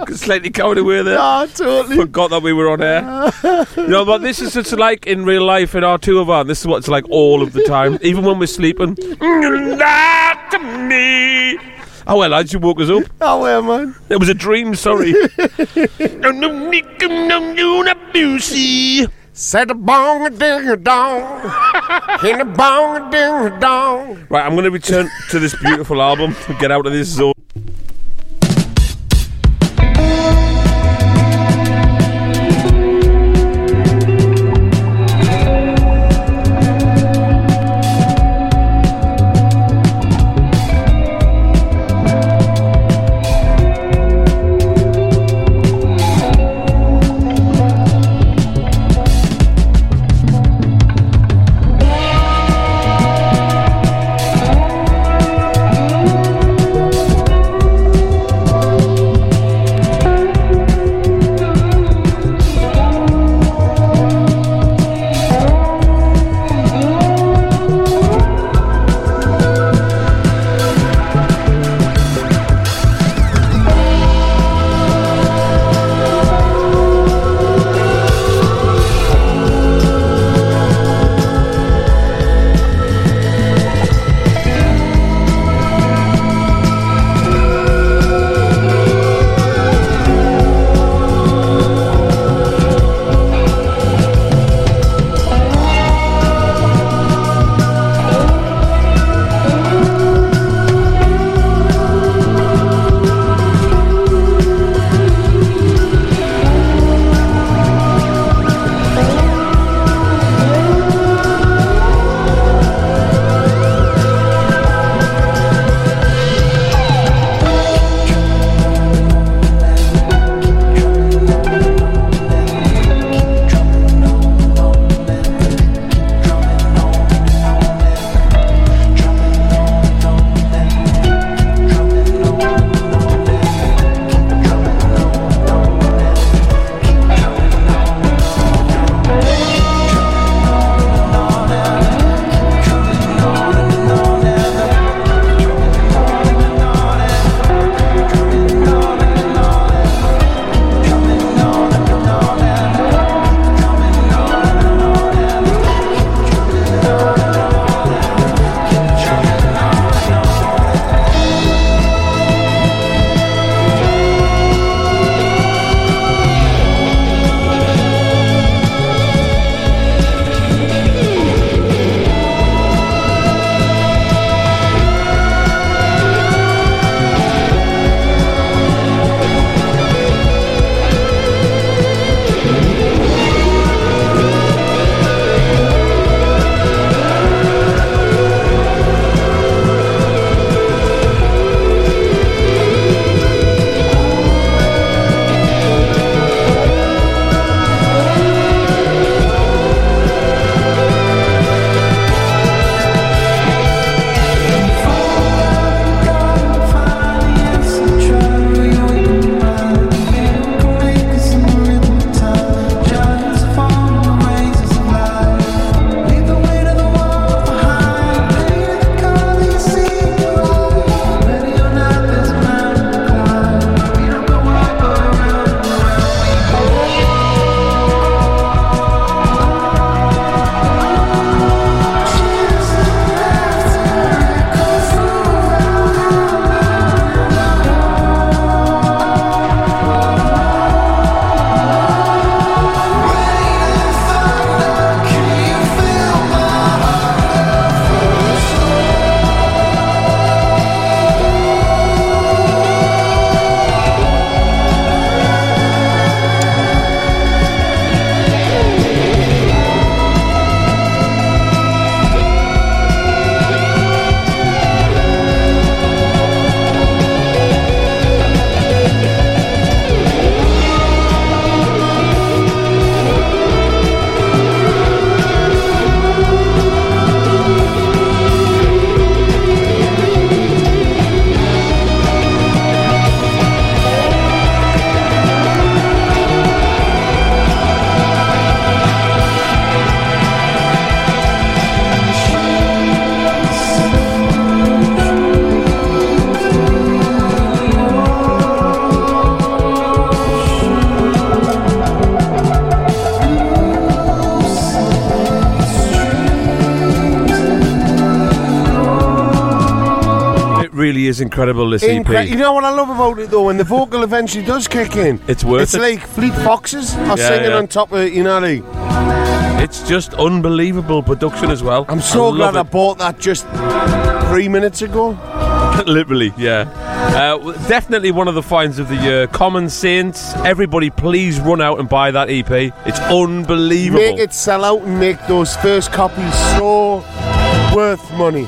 Slightly carried away there. Ah, totally. Forgot that we were on air. you know what this is it's like in real life in our two of our this is what it's like all of the time. Even when we're sleeping. Lied to me. Oh well, lads, you woke us up. Oh, well, man. It was a dream, sorry. Said a bong a ding a dong. In a bong a ding a dong. right, I'm gonna return to this beautiful album get out of this zone. Is incredible. This EP. You know what I love about it though? When the vocal eventually does kick in, It's worth it. it's it. like Fleet Foxes are Yeah, singing yeah. on top of it. You know, like It's just unbelievable production as well. I'm so I glad I bought that just three minutes ago. Literally, yeah. Uh, definitely one of the finds of the year. Common Saints. Everybody, please run out and buy that EP. It's unbelievable. Make it sell out and make those first copies so worth money.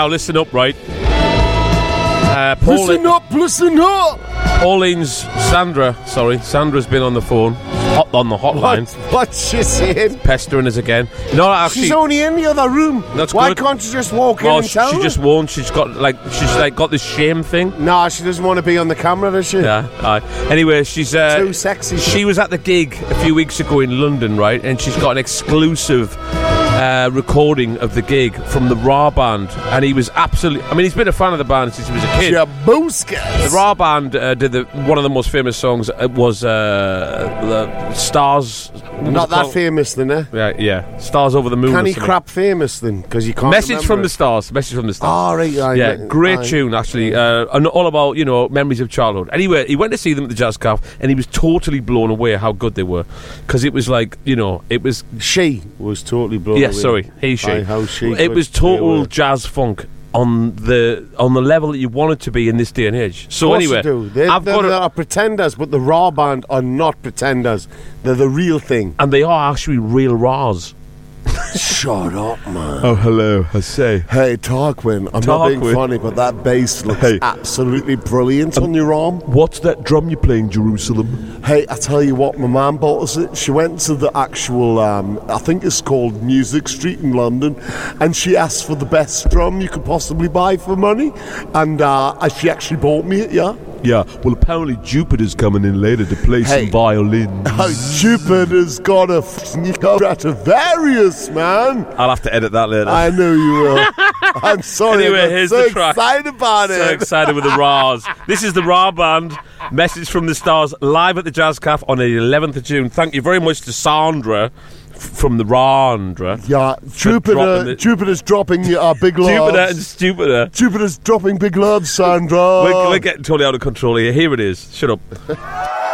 Now listen up, right? Uh, Listen up, listen up. Pauline's Sandra. Sorry, Sandra's been on the phone, hot on the hotline. What, what's she saying? Pestering us again. No, actually, She's only in the other room. That's Why good. can't you just walk in and she, tell she her? just won't. She's got like she's like got this shame thing. Nah, she doesn't want to be on the camera, does she? Yeah. Aye. Anyway, she's uh, Too sexy. She was at the gig a few weeks ago in London, right? And she's got an exclusive uh, recording of the gig from the Rah Band, and he was absolutely. I mean, he's been a fan of the band since he was a kid. Jabuskas. The Rah Band uh, did the, one of the most famous songs. It was uh, the Stars. Not that famous then, eh? Yeah, yeah. Stars over the moon. Can he crap famous then? Because you can't. Message from it. the stars. Message from the stars. Ah, right, yeah, right, great tune actually, uh, and all about you know memories of childhood. Anyway, he went to see them at the Jazz Cafe, and he was totally blown away how good they were, because it was like you know it was she was totally blown Yes, sorry, he she. How she it was total jazz funk on the on the level that you want it to be in this day and age. So anyway, they. They, I've they're, got they are pretenders, but the Rah Band are not pretenders. They're the real thing. and they are actually real Raws. Shut up, man. Oh, hello, I say. Hey, Tarquin, I'm not being Tarquin. funny, but that bass looks Hey. absolutely brilliant on your arm. What's that drum you're playing, Jerusalem? Hey, I tell you what, my mum bought us it. She went to the actual, um, I think it's called Music Street in London, and she asked for the best drum you could possibly buy for money, and uh, she actually bought me it, yeah. Yeah, well, apparently Jupiter's coming in later to play Hey. some violins. Oh, Jupiter's got a f***ing Stradivarius, man. I'll have to edit that later. I know you will. I'm sorry. Anyway, I'm here's so the track. excited about So it. excited with the Raws. This is the Rah Band. Message from the Stars live at the Jazz Cafe on the 11th of June. Thank you very much to Sandra from the Randra. Yeah, Jupiter. Jupiter's dropping uh, big loves. Jupiter and Stupider. Jupiter's dropping big loves, Sandra. We're, we're getting totally out of control here. Here it is. Shut up.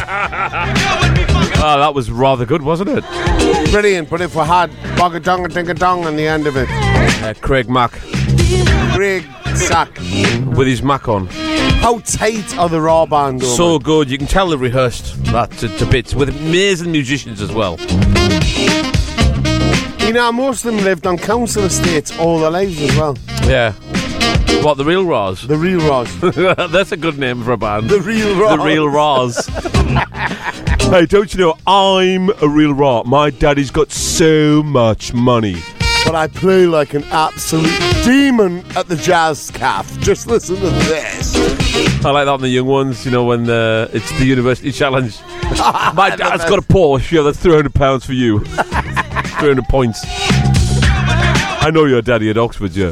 Oh, that was rather good, wasn't it? Brilliant, but if we had bogga dong ding dong on the end of it, Craig Mack Greg Sack. with his Mac on. How tight are the Rah Band? Though, So good, you can tell they rehearsed that to, to bits with amazing musicians as well. You know, most of them lived on council estates all their lives as well. Yeah. What, the Real Raws? The Real Raws. That's a good name for a band. The Real Raws. The Real Raws. hey, don't you know, I'm a real raw. My daddy's got so much money. But I play like an absolute demon at the jazz calf. Just listen to this. I like that on the young ones, you know, when uh, it's the university challenge. My dad's got a Porsche, yeah, that's 300 pounds for you. 300 points. I know your daddy at Oxford, yeah.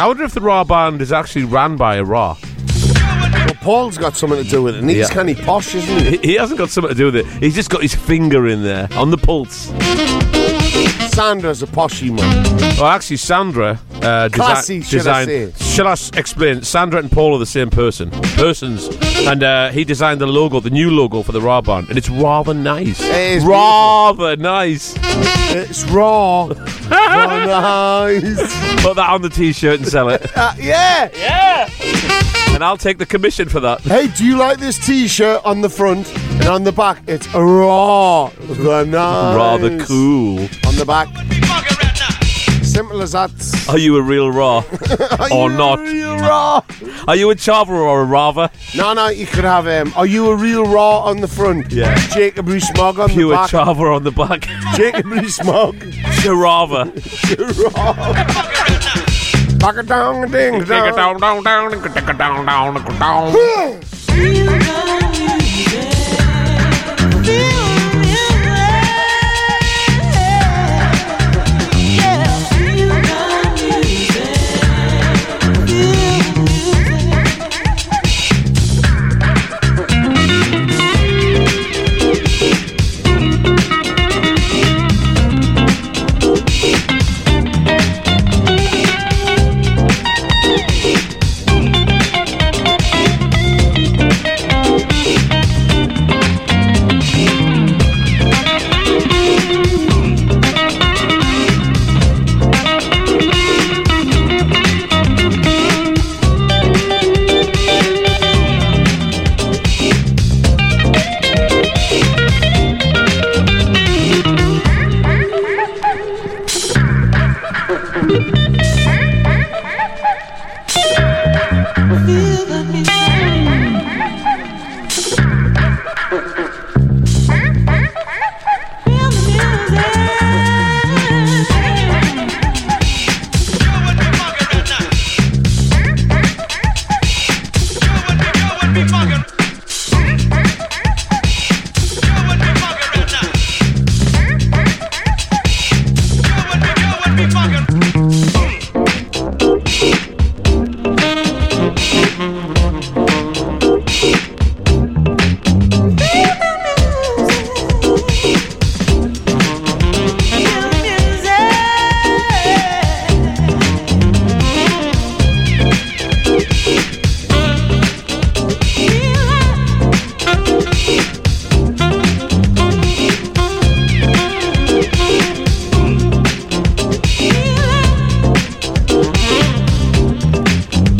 I wonder if the Rah Band is actually ran by a Raw. Well, Paul's got something to do with it, and he's Yeah. kind of posh, isn't he? He, he hasn't got something to do with it. He's just got his finger in there on the pulse. Sandra's a poshy man. Well, actually, Sandra uh, desi- Classy, should I designed. Shall I s- explain? Sandra and Paul are the same person, persons, and uh, he designed the logo, the new logo for the Rah Band, and it's rather nice. It is rather nice. It's raw. raw nice. Put that on the t-shirt and sell it, Uh, yeah. Yeah. And I'll take the commission for that. Hey, do you like this T-shirt on the front and on the back? It's raw. The nice. Rather cool. On the back. Simple as that. Are you a real Raw Are or you not? a real raw? Are you a Chava or a Rava? No, no, you could have um, Are you a real raw on the front? Yeah. Jacob Rees-Mogg on Pure the back. Chava on the back. Jacob Rees-Mogg. Chirava. Back a dong ding dong. down, down, down, down, down, down, down.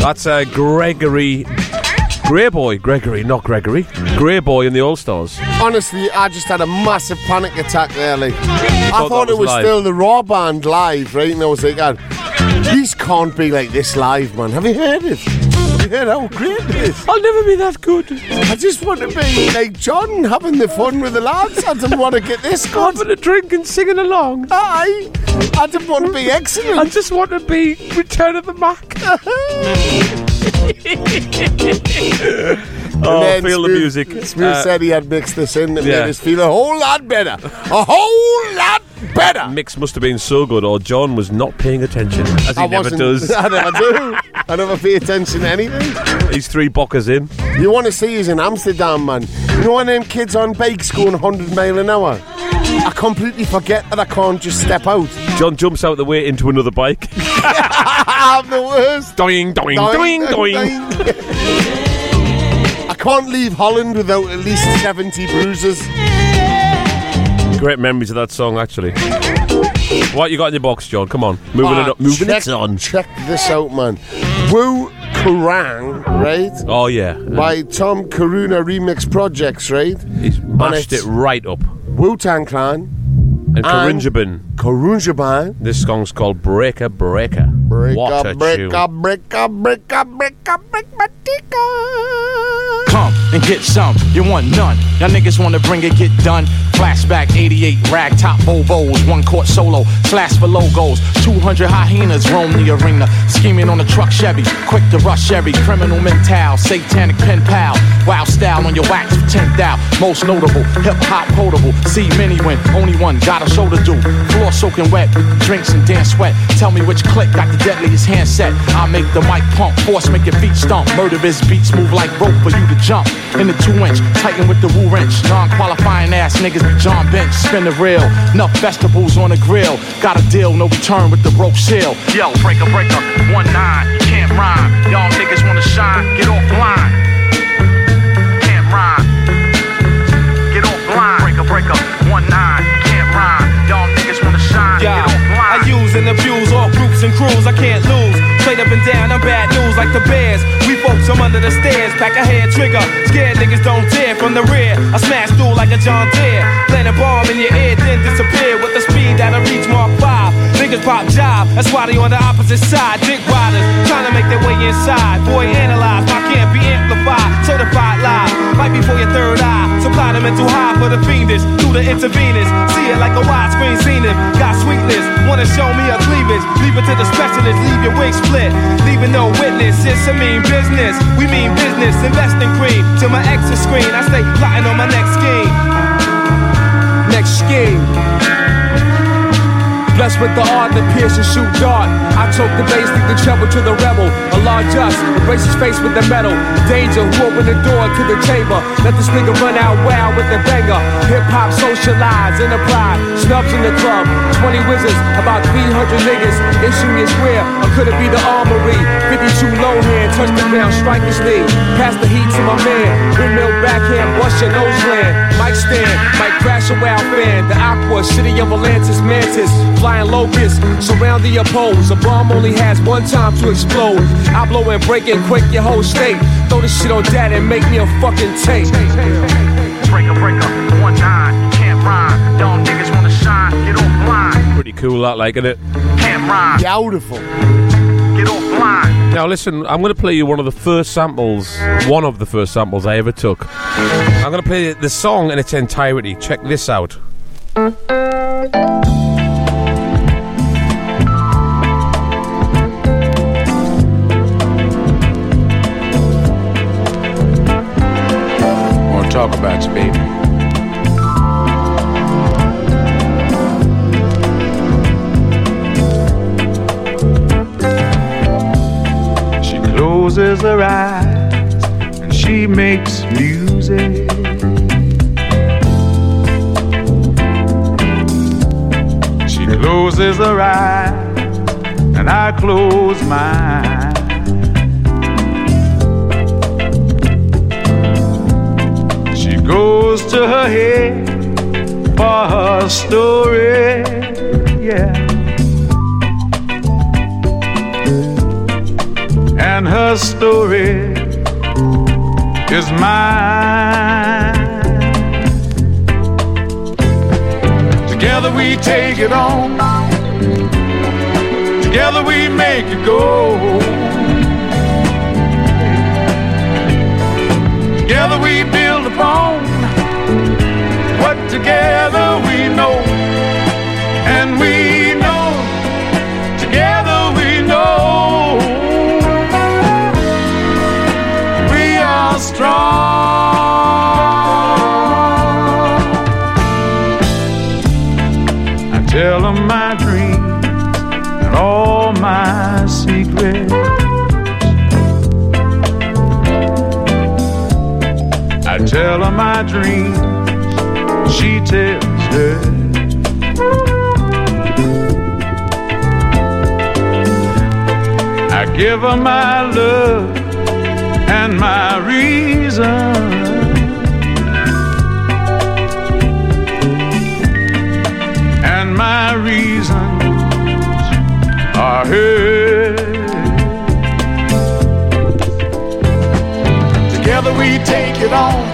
That's uh, Gregory. Greyboy. Gregory, not Gregory. Greyboy in the All Stars. Honestly, I just had a massive panic attack. Like, I thought thought it was live? still the Rah Band live, right? And I was like, God, these can't be like this live, man. Have you heard it? Have you heard how great? I'll never be that good. I just want to be like John, having the fun with the lads. I didn't want to get this good. Having a drink and singing along. Aye. I didn't want to be excellent. I just want to be Return of the Mack. And oh, then feel the music. Smoove Uh, said he had mixed this in and yeah. made us feel a whole lot better. A whole lot better. Mix must have been so good, or John was not paying attention, as he I never wasn't- does. I never do. I never pay attention to anything. He's three bockers in. You want to see us in Amsterdam, man. You know when them kids on bikes going 100 mile an hour? I completely forget that I can't just step out. John jumps out the way into another bike. I'm the worst. Doing, doing, doing, doing. I can't leave Holland without at least 70 bruises. Great memories of that song, actually. What you got in your box, John? Come on, moving Ah, it up, moving check, it on. Check this out, man. Wu Kerrang, right? Oh yeah, By Tom Caruana Remix Projects, right? He's mashed it it's right up. Wu Tang Clan. And Khruangbin. Khruangbin. This song's called Breaker Breaker. Break what a up, break tune. up, break up, break up, break my dick. Come and get some, you want none. Y'all niggas wanna bring it, get done. Flashback 88, rag top Bobos, one court solo, slash for logos. 200 hyenas roam the arena, scheming on a truck Chevy. Quick to rush every criminal mental, satanic pen pal. Wild style on your wax for 10th out. Most notable, hip hop quotable. See many win, only one got a show to do. Floor soaking wet, drinks and dance sweat. Tell me which click got the deadliest handset. I make the mic pump, force make your feet stomp. Murderous beats move like rope for you to jump. In the two inch, tighten with the woo wrench. Non qualifying ass niggas be John Bench, spin the reel. Enough vegetables on the grill. Got a deal, no return with the rope seal. Yo, breaker, breaker, one nine, you can't rhyme. Y'all niggas wanna shine, get offline. Can't rhyme. Get offline. Breaker, breaker, crews. I can't lose. Straight up and down, I'm bad news like the Bears. We folks, I'm under the stairs. Pack a head trigger. Scared niggas don't dare from the rear. I smash through like a John Deere. Plant a bomb in your ear, then disappear with the speed that'll reach Mach 5. Niggas pop job. That's why they on the opposite side. Dick riders trying to make their way inside. Boy, analyze. My can't be amplified. Certified live. Might be for your third eye. Supply the mental high for the fiendish. Through the intravenous. See it like a widescreen scene. Got sweetness. Wanna show me a cleavage. Leave it to the specialist. Leave your wig split. Leaving no witness. It's a mean business. We mean business. Invest in cream. To my exit screen. I stay plotting on my next scheme. Next scheme. Blessed with the art to pierce and shoot dart. I choke the bass, lead the treble to the rebel. A large us, embrace his face with the metal. Danger, who opened the door to the chamber? Let this nigga run out wild with the banger. Hip hop socialize, enterprise, snubs in the club. 20 wizards, about 300 niggas. Issue is square, or could it be the armory? 52 low hand, touch the ground, strike his knee. Pass the heat to my man. Windmill backhand, bust your nose land. Mic stand, might crash a wild fan. The aqua, city of Atlantis, mantis. Flying locusts, surround the oppose. A bomb only has one time to explode. I blow and break and quake your whole state. Throw this shit on dad and make me a fucking tape. Breaker, breaker, one nine, you can't rhyme. Y'all niggas wanna shine, get offline. Pretty cool, that, liking it. Can't rhyme. Beautiful. Get off offline. Now listen, I'm going to play you one of the first samples, one of the first samples I ever took. I'm going to play the song in its entirety. Check this out. Talk about you, baby? She closes her eyes and she makes music. She closes her eyes and I close mine. Goes to her head for her story, yeah. And her story is mine. Together we take it on. Together we make it go. Together we build what together we know. And we know, together we know, we are strong. My dreams, she tells her. I give her my love and my reason. And my reasons are her. Together we take it on.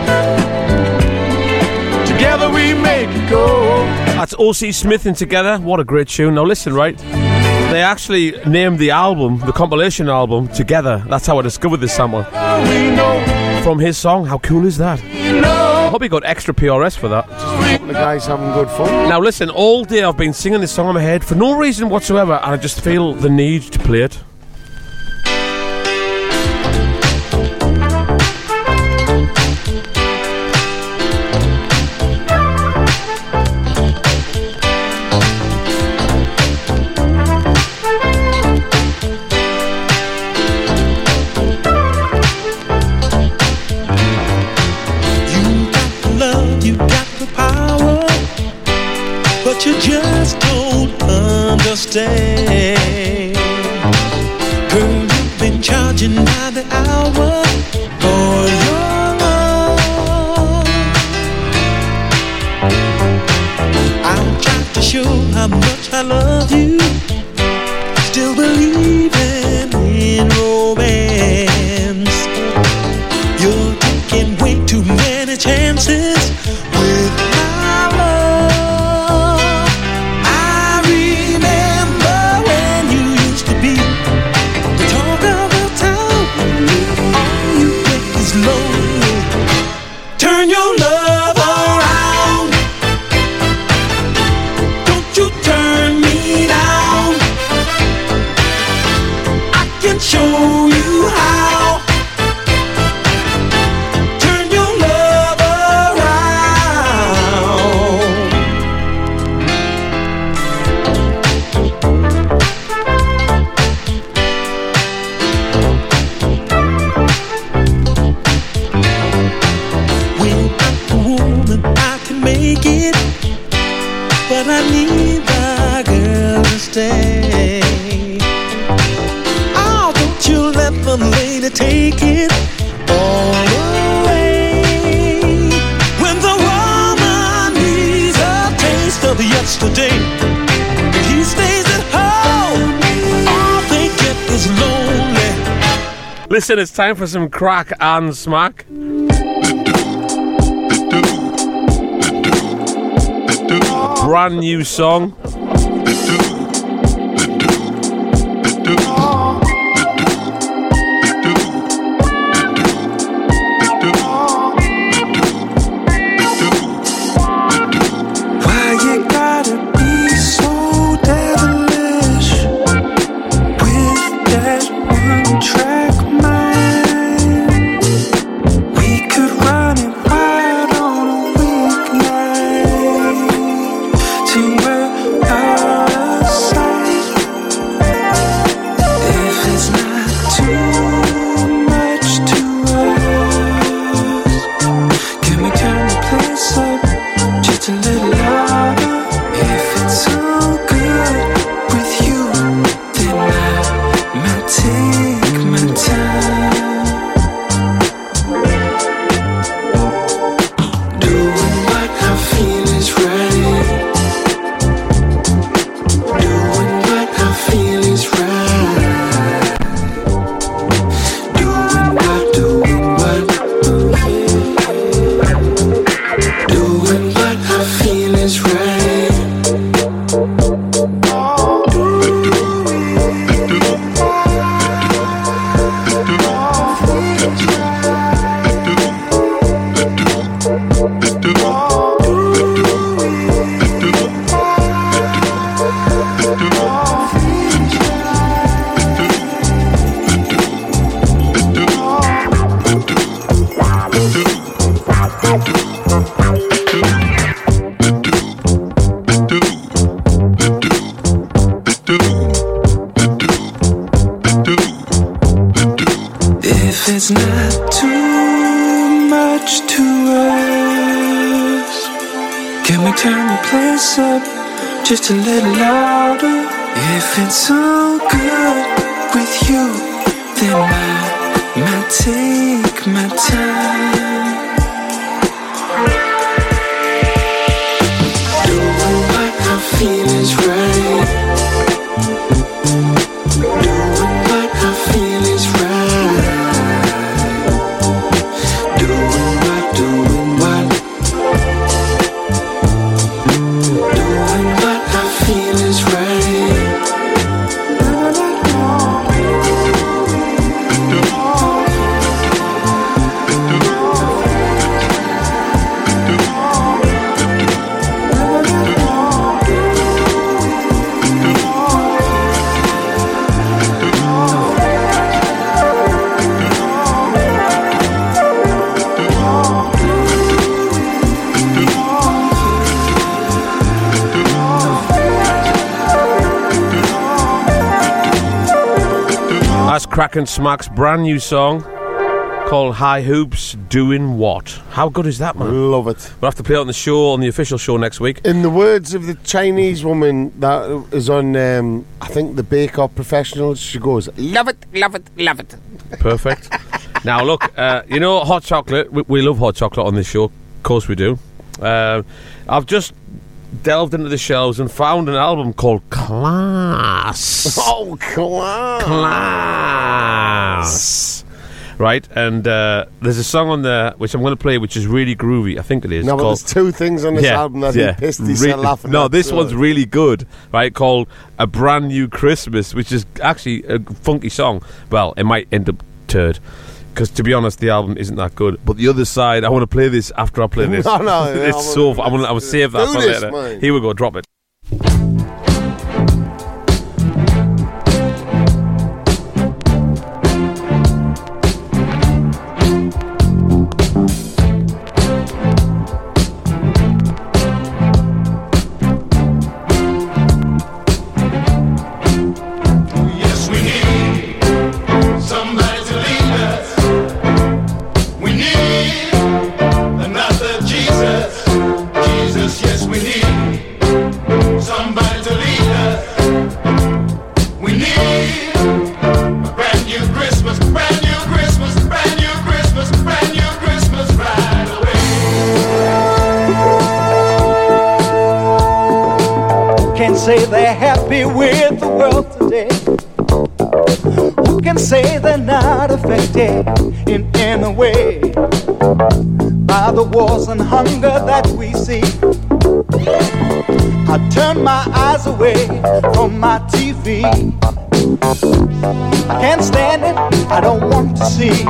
Together we make it go. That's O.C. Smith and Together. What a great tune. Now listen, right? They actually named the album, the compilation album, Together. That's how I discovered this sample. From his song. How cool is that? I hope he got extra PRS for that. The guys having good fun. Now listen, all day I've been singing this song in my head for no reason whatsoever, and I just feel the need to play it. Listen, it's time for some crack and smack. Brand new song. Kraken Smack's brand new song called High Hoops Doing What. How good is that, man? Love it. We'll have to play it on the show, on the official show next week. In the words of the Chinese woman that is on, um, I think, the Bake Off Professionals, she goes, Love it, love it, love it. Perfect. now, look, uh, you know, hot chocolate. We, we love hot chocolate on this show. Of course, we do. Uh, I've just delved into the shelves and found an album called Class. Oh, class. Class. Right, and uh, there's a song on there which I'm going to play, which is really groovy. I think it is. No, but there's two things on this album that he pissed himself Re- laughing No, at, this so- one's really good, right? Called A Brand New Christmas, which is actually a funky song. Well, it might end up turd. Because to be honest, the album isn't that good. But the other side, I want to play this after I play this. No, no, it's so. I want. I will save that for this, later. Here we go. Drop it. Say they're happy with the world today? Who can say they're not affected in any way by the wars and hunger that we see? I turn my eyes away from my TV. I can't stand it, I don't want to see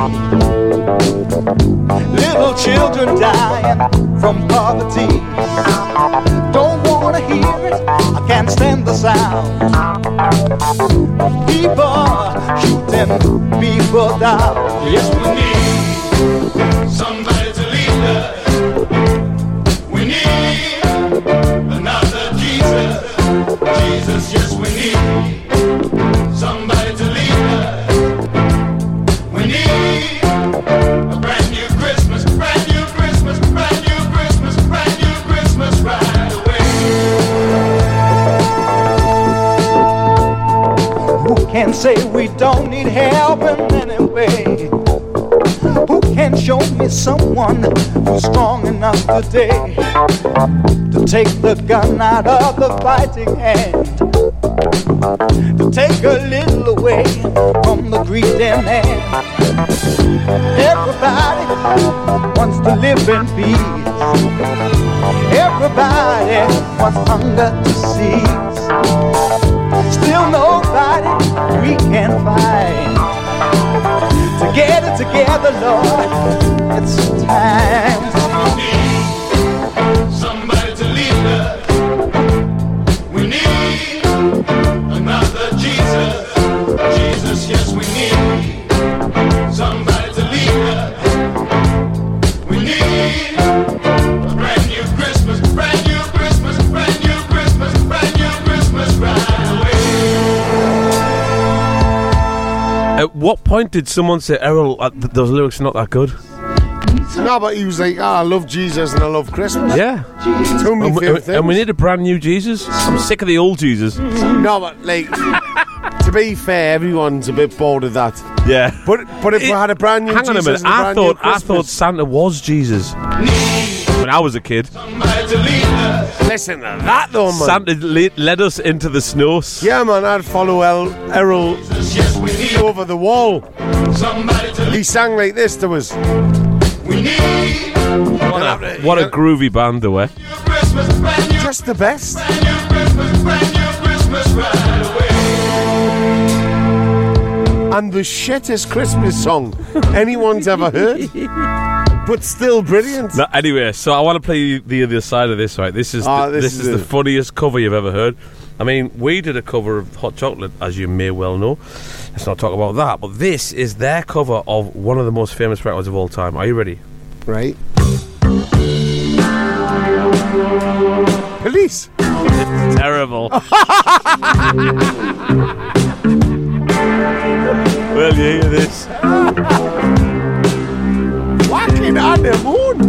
little children dying from poverty. Hear I can't stand the sound people shooting people down. Yes, we need somebody to lead us. Can say we don't need help in any way? Who can show me someone who's strong enough today to take the gun out of the fighting hand? To take a little away from the greedy man. Everybody wants to live in peace. Everybody wants hunger to cease. Still nobody we can find Together, together, Lord. It's time. What point did someone say, Errol, uh, th- those lyrics are not that good? No, but he was like, ah, I love Jesus and I love Christmas. Yeah. Two of my And we, favourite and we things. need a brand new Jesus. I'm sick of the old Jesus. No, but like, To be fair, everyone's a bit bored of that. Yeah. But but if we had a brand new Hang on a Jesus minute. and a I brand new thought I Christmas- thought Santa was Jesus when I was a kid. Listen to that though, man. Santa le- led us into the snows. Yeah, man, I'd follow El Errol over the wall. He sang like this. There was What a, what a groovy band they were. just the best. And the shittest Christmas song anyone's ever heard, but still brilliant. No, anyway, so I want to play the other side of this. Right, this is Ah, the, this this, is is, the funniest cover you've ever heard. I mean, we did a cover of Hot Chocolate, as you may well know. Let's not talk about that. But this is their cover of one of the most famous records of all time. Are you ready? Right. Police. It's Terrible. well, you hear this? Walking on the moon.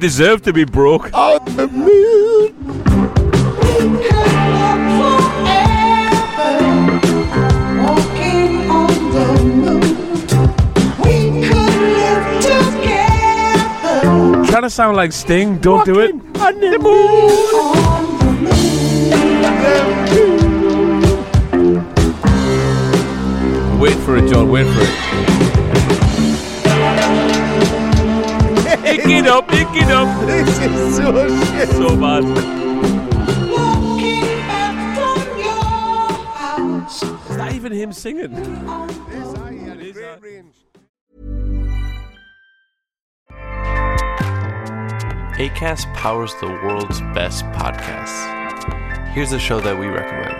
Deserve to be broke. Walking could live together. Trying to sound like Sting. Don't do it. On the moon. Wait for it, John. Wait for it. It up, ick it up. This is so shit. So bad. Walking back from your house. Is that even him singing? Uh, ACAST powers the world's best podcasts. Here's a show that we recommend.